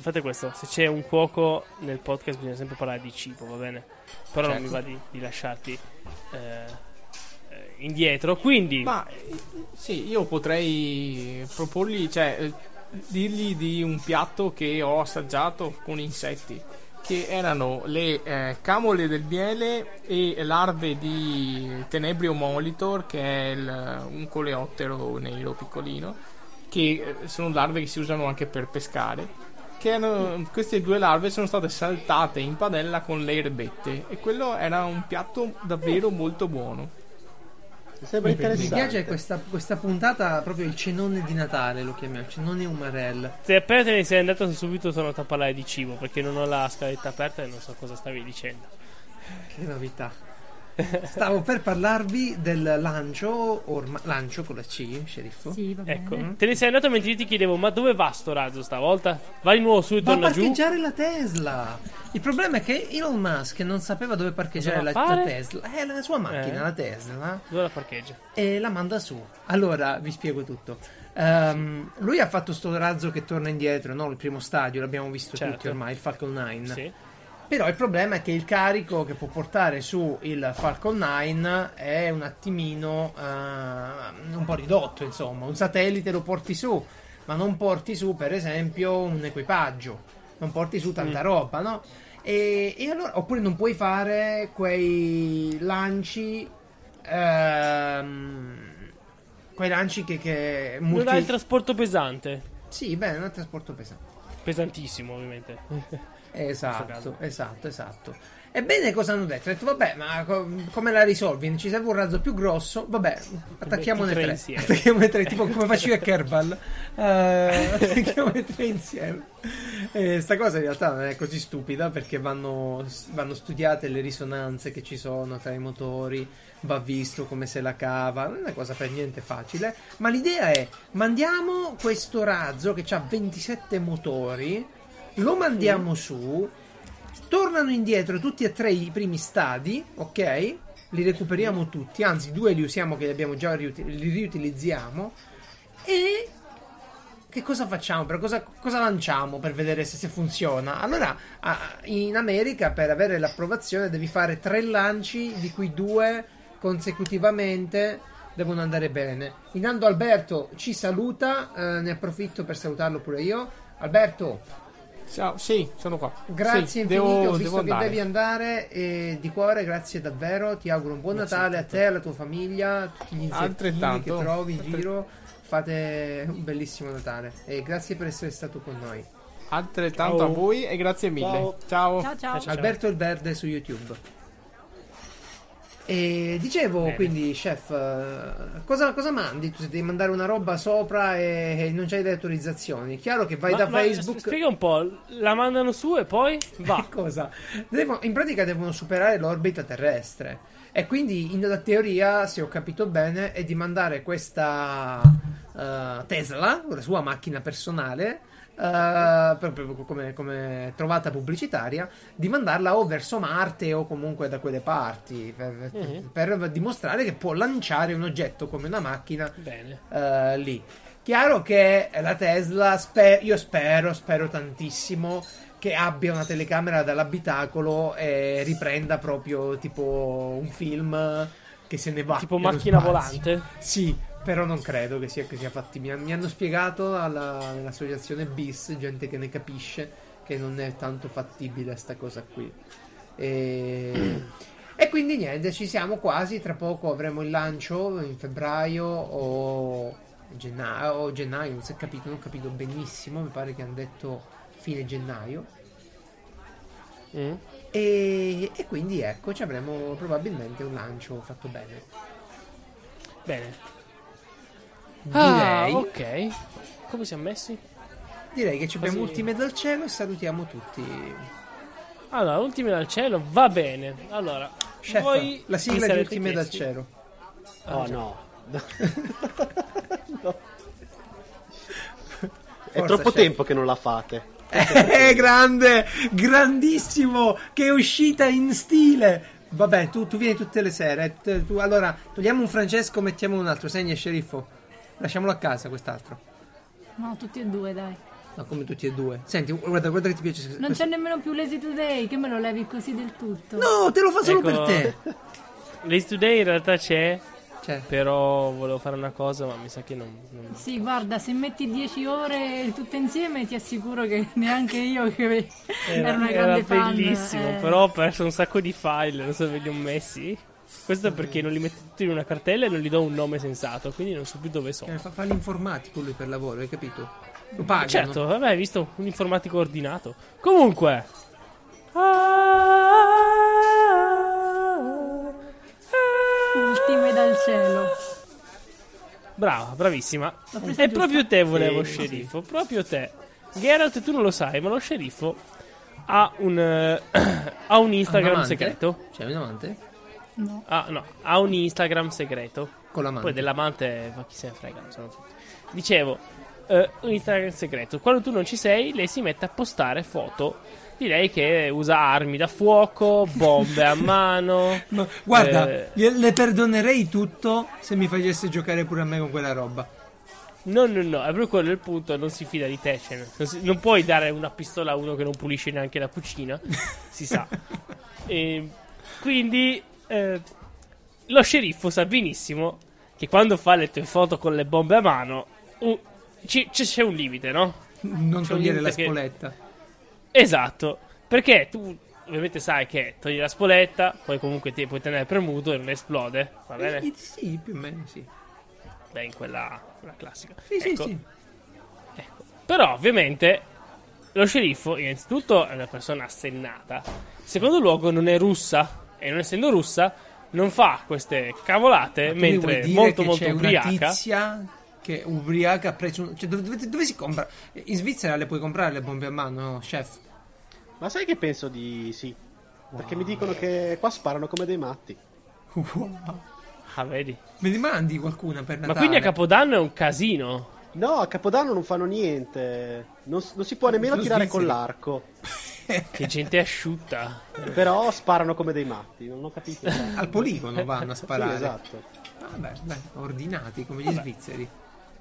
fate questo, se c'è un cuoco nel podcast bisogna sempre parlare di cibo, va bene? Però non mi Certo. va di, di lasciarti eh, eh, indietro. Quindi, Ma eh, sì, io potrei proporgli, cioè, eh, dirgli di un piatto che ho assaggiato con insetti, che erano le eh, camole del miele e larve di Tenebrio molitor, che è il- un coleottero nero piccolino, che eh, sono larve che si usano anche per pescare. Erano- queste due larve sono state saltate in padella con le erbette e quello era un piatto davvero molto buono. Mi sembra Mi interessante. piace questa, questa puntata, proprio il cenone di Natale lo chiamiamo, cenone umarell. se appena te ne sei andato subito sono andato a parlare di cibo perché non ho la scaletta aperta e non so cosa stavi dicendo. Che novità. Stavo per parlarvi del lancio, orma- lancio con la C, sceriffo. Sì, va bene. Ecco, te ne sei andato mentre io ti chiedevo, ma dove va sto razzo stavolta? Va di nuovo su e Va a torna giù? parcheggiare la Tesla. Il problema è che Elon Musk non sapeva dove parcheggiare la, va a la? Tesla. Eh, la sua macchina, Eh. la Tesla, Dove la parcheggia? e la manda su. Allora, vi spiego tutto. Ehm, lui ha fatto sto razzo che torna indietro, no? Il primo stadio, l'abbiamo visto Certo. tutti ormai, il Falcon 9. Sì. Però il problema è che il carico che può portare su il Falcon 9 è un attimino eh, un po' ridotto, insomma. Un satellite lo porti su, ma non porti su, per esempio, un equipaggio, non porti su tanta roba, no? E, e allora, oppure non puoi fare quei lanci. ehm, quei lanci che. che Non multi- dà il trasporto pesante. Sì, beh, non è trasporto pesante. Pesantissimo, ovviamente. Esatto, esatto, esatto. Ebbene, cosa hanno detto? Hanno detto, vabbè, ma co- come la risolvi? Ci serve un razzo più grosso? Vabbè, attacchiamone tre tre. Attacchiamone tre, tipo come facevo a Kerbal. Eh, attacchiamone tre insieme. E sta cosa in realtà non è così stupida perché vanno, vanno studiate le risonanze che ci sono tra i motori, va visto come se la cava, non è una cosa per niente facile. Ma l'idea è, mandiamo questo razzo che ha 27 motori, lo mandiamo su, tornano indietro tutti e tre i primi stadi, ok? Li recuperiamo tutti, anzi due li usiamo che li abbiamo già riuti- li riutilizziamo e che cosa facciamo? Cosa, cosa lanciamo per vedere se, se funziona? Allora, in America per avere l'approvazione devi fare tre lanci, di cui due consecutivamente devono andare bene. Intanto Alberto ci saluta, eh, ne approfitto per salutarlo pure io. Alberto, Ciao, sì, sono qua. Grazie Sì, infinite, devo- ho visto che andare. devi andare e di cuore grazie davvero, ti auguro un buon Natale a te, alla tua famiglia, a tutti gli insettini che Altrettanto. trovi in giro, fate un bellissimo Natale e grazie per essere stato con noi. Altrettanto Ciao. a voi e grazie mille. Ciao. Ciao. Ciao ciao. Ciao. Alberto il Verde su YouTube. E dicevo Bene. quindi, chef, eh, cosa, cosa mandi? Tu devi mandare una roba sopra e, e non c'hai le autorizzazioni. Chiaro che vai Ma- da ma Facebook. Spiega un po', la mandano su e poi va. cosa? Devo- in pratica devono superare l'orbita terrestre. E quindi, in la teoria, se ho capito bene, è di mandare questa eh, Tesla, la sua macchina personale, eh, proprio come, come trovata pubblicitaria, di mandarla o verso Marte o comunque da quelle parti per, Mhm. per dimostrare che può lanciare un oggetto come una macchina Bene. eh, lì. Chiaro che la Tesla, spe- io spero, spero tantissimo che abbia una telecamera dall'abitacolo e riprenda proprio tipo un film che se ne va. Tipo macchina volante. Sì, però non credo che sia, che sia fattibile. Mi hanno spiegato alla- nell'associazione BIS, gente che ne capisce, che non è tanto fattibile sta cosa qui. E, e quindi niente, ci siamo quasi. Tra poco avremo il lancio in febbraio o gennaio, o gennaio non si è capito, non ho capito benissimo. Mi pare che hanno detto fine gennaio. Mm. E, e quindi ecco, ci avremo probabilmente un lancio fatto bene. Bene. Direi, Ah, ok. Come siamo messi? direi che ci abbiamo Così- ultime dal cielo e salutiamo tutti. Allora, ultime dal cielo, va bene. Allora, Chef, voi la sigla di ultime dal chiesti- cielo. Oh no. È Forza, troppo chef. tempo che non la fate. Eh, grande, grandissimo, che è uscita in stile. Vabbè, tu, tu vieni tutte le sere. t- tu- allora, togliamo un Francesco, mettiamo un altro. Segna, sceriffo. Lasciamolo a casa quest'altro. No, tutti e due, dai. No, come tutti e due. Senti, guarda, guarda che ti piace. Non questo- c'è nemmeno più Lazy Today, che me lo levi così del tutto. No, te lo fa solo Ecco. per te. Lazy Today in realtà c'è, Cioè, però volevo fare una cosa, ma mi sa che non... non- Sì, guarda, se metti 10 ore tutte insieme ti assicuro che neanche io che ero una era grande fan. bellissimo, eh. però ho perso un sacco di file, non so dove li ho messi. Questo è perché non li metto tutti in una cartella e non gli do un nome sensato, quindi non so più dove sono. eh, fa, fa l'informatico lui per lavoro, hai capito? Lo pagano. Certo, vabbè, hai visto un informatico ordinato. Comunque. Ultime dal cielo. Brava, bravissima. E proprio te volevo, Sì, sceriffo. Proprio te. Geralt, tu non lo sai, ma lo sceriffo ha un, ha un Ha un Instagram segreto. C'è un amante? No. Ah, no, ha un Instagram segreto. Con la mano. Poi dell'amante fa chi se ne frega, tutti. Dicevo, eh, un Instagram segreto. Quando tu non ci sei, lei si mette a postare foto di lei che usa armi da fuoco, bombe a mano. Ma guarda, Eh. le perdonerei tutto se mi facesse giocare pure a me con quella roba. No, no, no, è proprio quello il punto. Non si fida di te. cioè, non, si- non puoi dare una pistola a uno che non pulisce neanche la cucina. si sa. E quindi eh, lo sceriffo sa benissimo che quando fa le tue foto con le bombe a mano, uh, ci- ci- c'è un limite, no? Non C'è togliere la che- spoletta. Esatto, perché tu ovviamente sai che togli la spoletta, poi comunque ti puoi tenere premuto e non esplode, va bene? Eh, Sì, più o meno sì. Beh, in quella, quella classica. Sì, sì, Ecco, sì. Però ovviamente lo sceriffo innanzitutto è una persona assennata, in secondo luogo non è russa e non essendo russa non fa queste cavolate mentre dire molto che molto c'è una ubriaca. tizia che ubriaca ha preso un... cioè, dove, dove- dove si compra? In Svizzera le puoi comprare le bombe a mano, chef? Ma sai che penso di sì? Perché mi dicono che qua sparano come dei matti. Wow. Ah, vedi. Me ne mandi qualcuna per Natale? Ma quindi a Capodanno è un casino. No, a Capodanno non fanno niente. Non, non si può nemmeno tirare con svizzeri. l'arco. Che gente asciutta. Però sparano come dei matti. Non ho capito. Al poligono vanno a sparare. Sì, esatto. Vabbè, beh, ordinati come gli svizzeri.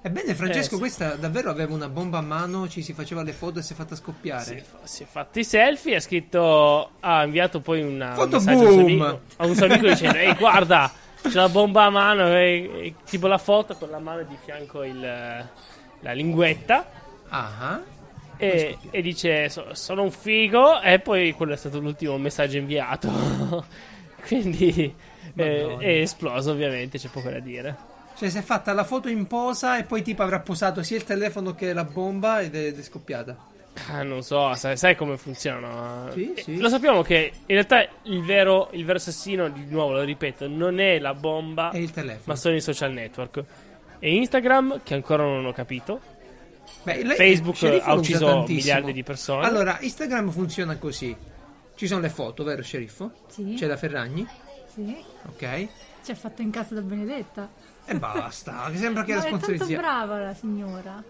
Ebbene, Francesco, Eh, sì. questa davvero aveva una bomba a mano, ci si faceva le foto e si è fatta scoppiare. Si è, fa- si è fatto i selfie, ha scritto. Ha inviato poi una, un Foto messaggio a un suo boom! amico, a un suo amico dicendo: Ehi, guarda, c'è la bomba a mano. E, e tipo la foto con la mano di fianco il, la linguetta. Ah, E, e dice: "So- Sono un figo. E poi quello è stato l'ultimo messaggio inviato. Quindi eh, è esploso, ovviamente. C'è poco da dire. cioè si è fatta la foto in posa e poi tipo avrà posato sia il telefono che la bomba ed è, ed è scoppiata. Ah, non so, sai, sai come funziona? Sì, Eh, sì. Lo sappiamo che in realtà il vero, il vero assassino, di nuovo lo ripeto, non è la bomba, il telefono. ma sono i social network. E Instagram, che ancora non ho capito. Beh, lei- Facebook ha ucciso tantissimo. miliardi di persone. Allora, Instagram funziona così. Ci sono le foto, vero sceriffo? Sì. C'è la Ferragni, Sì. ok? Ci ha fatto in casa da Benedetta. E basta, che sembra che la Ma è tanto brava la signora.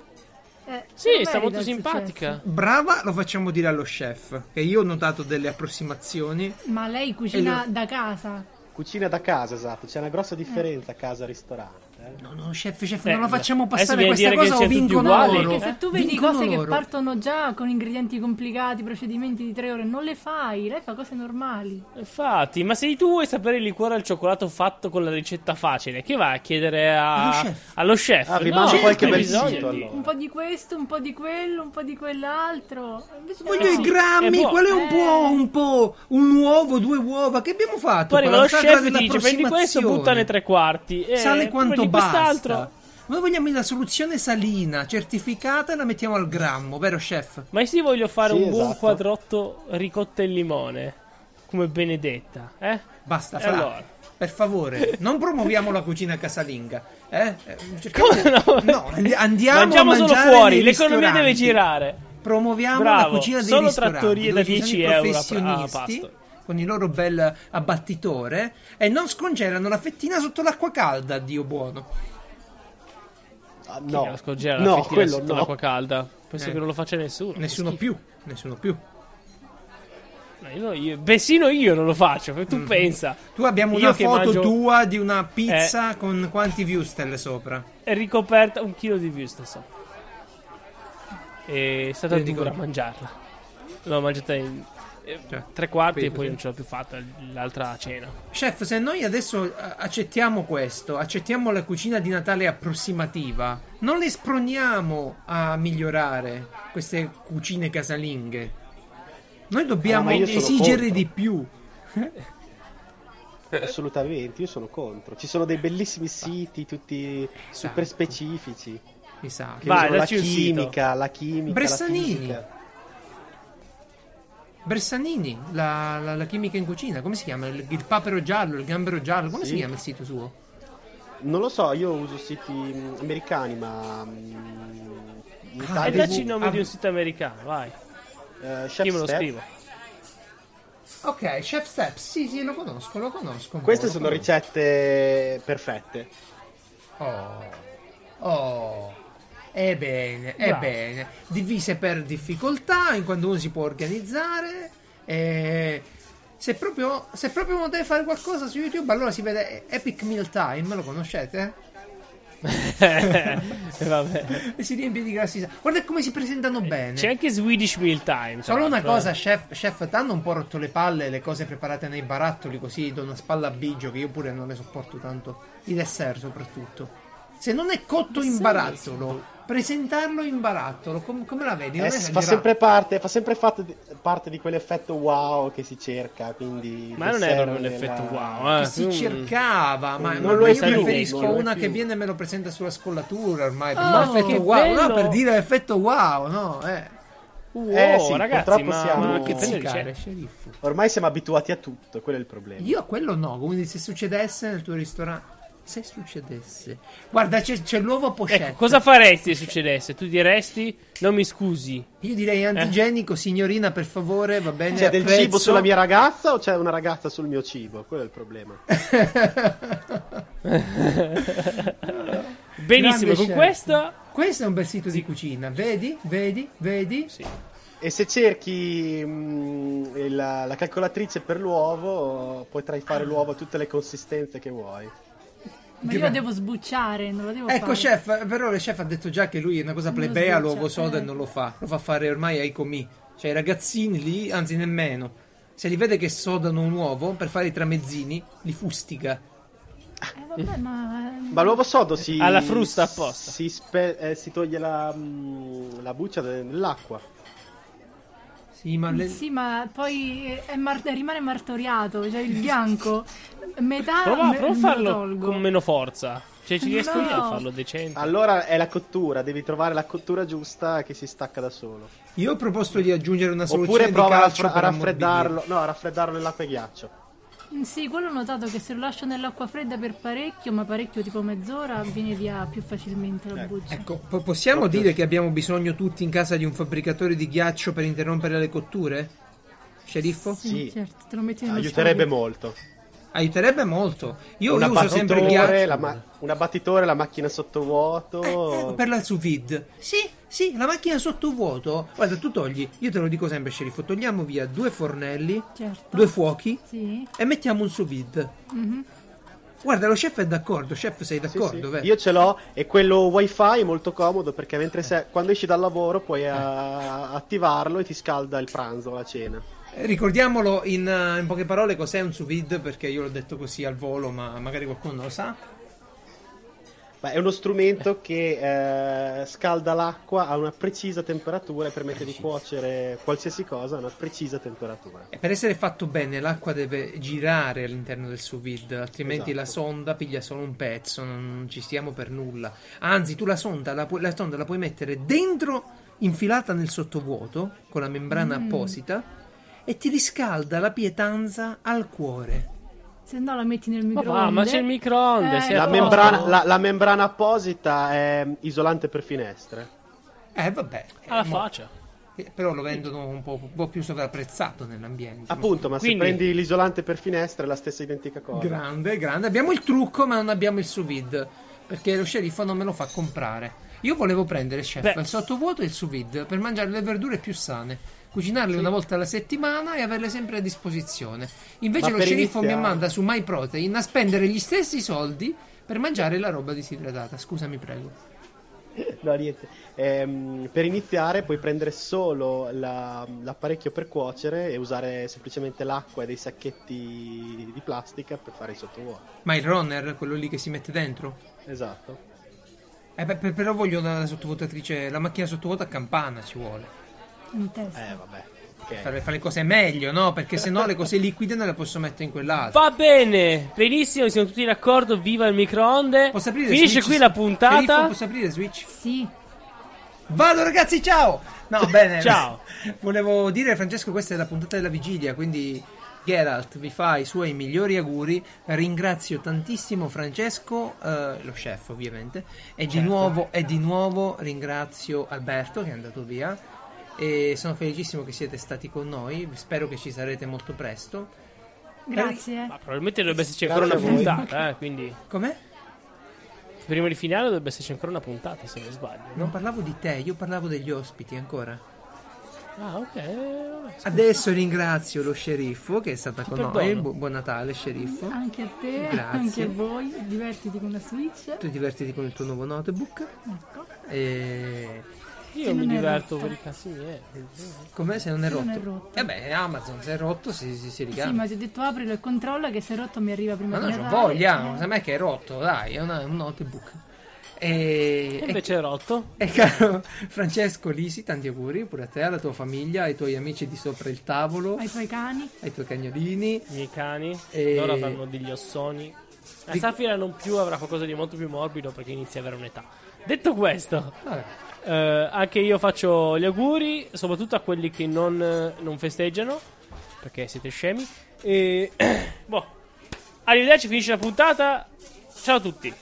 Eh, sì, sta molto simpatica. successo. Brava, lo facciamo dire allo chef. Che io ho notato delle approssimazioni. Ma lei cucina E da casa. Cucina da casa, esatto. C'è una grossa differenza casa-ristorante. Eh. No, no, chef, chef, Eh, non la facciamo passare questa che cosa o vincono uguali. loro. Perché se tu vedi Vincono cose che loro. partono già con ingredienti complicati, procedimenti di tre ore, non le fai, lei fa cose normali. Infatti, ma se tu vuoi sapere il liquore al cioccolato fatto con la ricetta facile, che vai a chiedere a- Allo chef. allo chef? Ah, vi No, qualche bel bisogno sito, di- allora. Un po' di questo, un po' di quello, un po' di quell'altro. Invece Voglio i grammi, è quello è un Eh. po', un po', un uovo, due uova. Che abbiamo fatto? Poi arriva lo chef e ti dice: prendi questo, buttane tre quarti. E Sale quanto quest'altro. Noi vogliamo la soluzione salina, certificata e la mettiamo al grammo, vero chef? Ma sì, voglio fare Sì, un buon esatto. quadrotto ricotta e limone. Come Benedetta, eh? Basta, Fra. allora? Per favore, non promuoviamo la cucina casalinga. Eh? Eh, cerchiamo- Come no? No, and- andiamo Mangiamo a solo fuori, l'economia deve girare. Promuoviamo Bravo, la cucina dei solo ristoranti, trattorie da ci sono 10 i euro a- a pasto. Con il loro bel abbattitore e non scongelano la fettina sotto l'acqua calda, Dio buono. Ah, no, la scoggerà la no, fettina quello sotto no. l'acqua calda? Penso Eh. che non lo faccia nessuno. Nessuno più, nessuno più. No, io- Persino io non lo faccio, tu Mm. pensa. Tu abbiamo Io una foto mangio- tua di una pizza con quanti viewstel sopra? È ricoperta un chilo di vista so. È stata dura mangiarla. L'ho mangiata in eh, Cioè, tre quarti e poi sì. non ce l'ho più fatta l'altra cena. Chef, se noi adesso accettiamo questo, accettiamo la cucina di Natale approssimativa, non le sproniamo a migliorare queste cucine casalinghe. Noi dobbiamo Ah, esigere di più. Assolutamente, io sono contro. Ci sono dei bellissimi siti, tutti super specifici. Esatto. Che Vai, la chimica, la chimica, Bressanini. la fisica. Bersanini, la, la- la chimica in cucina, come si chiama? Il, il papero giallo, il gambero giallo, come Sì. si chiama il sito suo? Non lo so, io uso siti mm, americani, ma mm, in Ah, E dacci il nome ah, di un sito americano, vai. eh, Chef Io me lo Step, scrivo. Ok, Chef Steps, sì, sì, lo conosco, lo conosco. Queste sono conosco. ricette perfette. Oh, oh. Ebbene, ebbene, divise per difficoltà, in quando uno si può organizzare. E se proprio, se proprio uno deve fare qualcosa su YouTube, allora si vede Epic Meal Time, lo conoscete? Eh, Vabbè. E si riempie di grassi. Guarda come si presentano bene. C'è anche Swedish Meal Time. Solo una cosa, eh. chef, chef, t'hanno un po' rotto le palle le cose preparate nei barattoli, così do una spalla a bigio che io pure non le sopporto tanto. I dessert soprattutto. Se non è cotto in barattolo, presentarlo in barattolo, com- come la vedi? Non Eh, è fa sempre parte, fa sempre fatto di- parte di quell'effetto wow che si cerca. Quindi Ma non è dessert proprio l'effetto nella- wow. Che Eh. si Mm. cercava, ma, Non ma- lo io più, preferisco una più. che viene e me lo presenta sulla scollatura ormai. Per Oh, effetto che wow, no, per dire effetto wow, no? Eh. Wow, Eh sì, ragazzi, purtroppo ma, siamo- ma che c'è. sceriffo. Ormai siamo abituati a tutto, quello è il problema. Io a quello no, quindi se succedesse nel tuo ristorante. Se succedesse. Guarda, c'è, c'è l'uovo pochette. Ecco, cosa faresti se succedesse? Tu diresti, non mi scusi. Io direi antigenico, signorina, per favore, va bene. C'è del apprezzo. cibo sulla mia ragazza o c'è una ragazza sul mio cibo? Quello è il problema. Benissimo, Grande con chef. questo... Questo è un bel sito di cucina, vedi? Vedi? Vedi? Sì. E se cerchi mm, il- la calcolatrice per l'uovo, potrai fare l'uovo a tutte le consistenze che vuoi. Ma Che io lo devo sbucciare, non lo devo Ecco, fare. chef, però il chef ha detto già che lui è una cosa plebea, l'uovo soda eh. e non lo fa. Lo fa fare ormai ai comì. Cioè i ragazzini lì, anzi nemmeno. Se li vede che sodano un uovo per fare i tramezzini, li fustiga. Eh, vabbè, ma... Ma l'uovo sodo si... Alla frusta apposta. Si, spe- eh, si toglie la, mm, la buccia de- dell'acqua. Sì, ma le- Sì, ma poi è mar- rimane martoriato, cioè il bianco. Metà Prova, me- prova a farlo tolgo. con meno forza. Cioè, ci riesco No. io a farlo decente. Allora è la cottura, devi trovare la cottura giusta che si stacca da solo. io ho proposto di aggiungere una soluzione Oppure prova a, raffreddarlo, no, a raffreddarlo nell'acqua e ghiaccio. Sì, quello ho notato che se lo lascio nell'acqua fredda per parecchio, ma parecchio tipo mezz'ora, viene via più facilmente la buccia. Ecco, po- possiamo dire che abbiamo bisogno tutti in casa di un fabbricatore di ghiaccio per interrompere le cotture? Sceriffo? Sì, Sì. certo, te lo metti nello Aiuterebbe molto. Aiuterebbe molto. Io, Una uso sempre ghiaccio. la ma- una battitore, la macchina sottovuoto. Eh, per la sous vide. Sì, sì, la macchina sottovuoto. Guarda, tu togli, io te lo dico sempre, sceriffo, togliamo via due fornelli, Certo. due fuochi Sì. e mettiamo un sous vide. Mhm. Guarda, lo chef è d'accordo, chef sei Sì, d'accordo, sì. vero? Io ce l'ho e quello wifi è molto comodo perché mentre sei- quando esci dal lavoro puoi a- attivarlo e ti scalda il pranzo, la cena. Ricordiamolo in, eh, in poche parole cos'è un sous vide, perché io l'ho detto così al volo, ma magari qualcuno lo sa. Beh, è uno strumento che eh, scalda l'acqua a una precisa temperatura e permette di cuocere qualsiasi cosa a una precisa temperatura. E per essere fatto bene l'acqua deve girare all'interno del sous vide, altrimenti Esatto. la sonda piglia solo un pezzo, non ci stiamo per nulla. Anzi, tu la sonda la, pu- la sonda la puoi mettere dentro, infilata nel sottovuoto, con la membrana apposita, e ti riscalda la pietanza al cuore. Se no la metti nel Ma microonde. va, ma c'è il microonde. Eh, La membrana, la- la membrana apposita è isolante per finestre. Eh, vabbè. eh, Alla mo- faccia. eh, però lo vendono un po', un po' più sovrapprezzato nell'ambiente. Appunto, ma Quindi- se prendi l'isolante per finestre è la stessa identica cosa. Grande, grande. Abbiamo il trucco, ma non abbiamo il sous vide. Perché lo sceriffo non me lo fa comprare. Io volevo prendere, chef, Beh. il sottovuoto e il sous vide per mangiare le verdure più sane. Cucinarle una volta alla settimana e averle sempre a disposizione. Invece Ma lo sceriffo mi iniziare- manda su MyProtein a spendere gli stessi soldi per mangiare la roba disidratata. Scusami, prego. No, niente. Ehm, per iniziare puoi prendere solo la- l'apparecchio per cuocere e usare semplicemente l'acqua e dei sacchetti di plastica per fare il sottovuoto. Ma il runner, quello lì che si mette dentro? Esatto. Eh, beh, per- però voglio la sottovuotatrice, la macchina sottovuota a campana ci vuole. In testa. Eh, vabbè. ok. Fare, fare le cose meglio, no? Perché se no le cose liquide non le posso mettere in quell'altro. Va bene, benissimo, siamo tutti d'accordo. Viva il microonde. Posso aprire Finisce Switch? qui la puntata. posso aprire Switch? Sì. Vado ragazzi, ciao! No, bene. Ciao. Volevo dire, Francesco, questa è la puntata della vigilia, quindi Geralt vi fa i suoi migliori auguri. Ringrazio tantissimo Francesco, eh, lo chef ovviamente, e, di Certo. nuovo, e di nuovo ringrazio Alberto che è andato via. E sono felicissimo che siete stati con noi. Spero che ci sarete molto presto. Grazie. Ma probabilmente dovrebbe esserci ancora una puntata, eh, quindi Com'è? prima di finale dovrebbe esserci ancora una puntata, se non sbaglio. Non parlavo di te, io parlavo degli ospiti ancora. Ah, ok. vabbè. Adesso ringrazio lo sceriffo che è stata con noi. Bu- buon Natale, sceriffo. Anche a te, Grazie. anche a voi. Divertiti con la Switch. Tu divertiti con il tuo nuovo notebook. Ecco. E... Io Se mi non diverto rotto. per i cazzi miei. Com'è se non è Se non rotto? è rotto. Eh beh, Amazon se è rotto si, si, si ricambia. Sì, ma ti ho detto aprilo e controlla che se è rotto mi arriva prima Ma di no, c'ho voglia, Eh. sa me che è rotto, dai, è una- un notebook. E, E invece è rotto. e caro Francesco Lisi, tanti auguri pure a te, alla tua famiglia, ai tuoi amici di sopra il tavolo, Ai tuoi cani. ai tuoi cagnolini. I miei cani. E- Loro avranno degli ossoni. La Di- Safira non più avrà qualcosa di molto più morbido perché inizia ad avere un'età. Detto questo, Vabbè, eh, anche io faccio gli auguri, soprattutto a quelli che non, eh, non festeggiano, perché siete scemi. E boh, arrivederci, finisce la puntata. Ciao a tutti.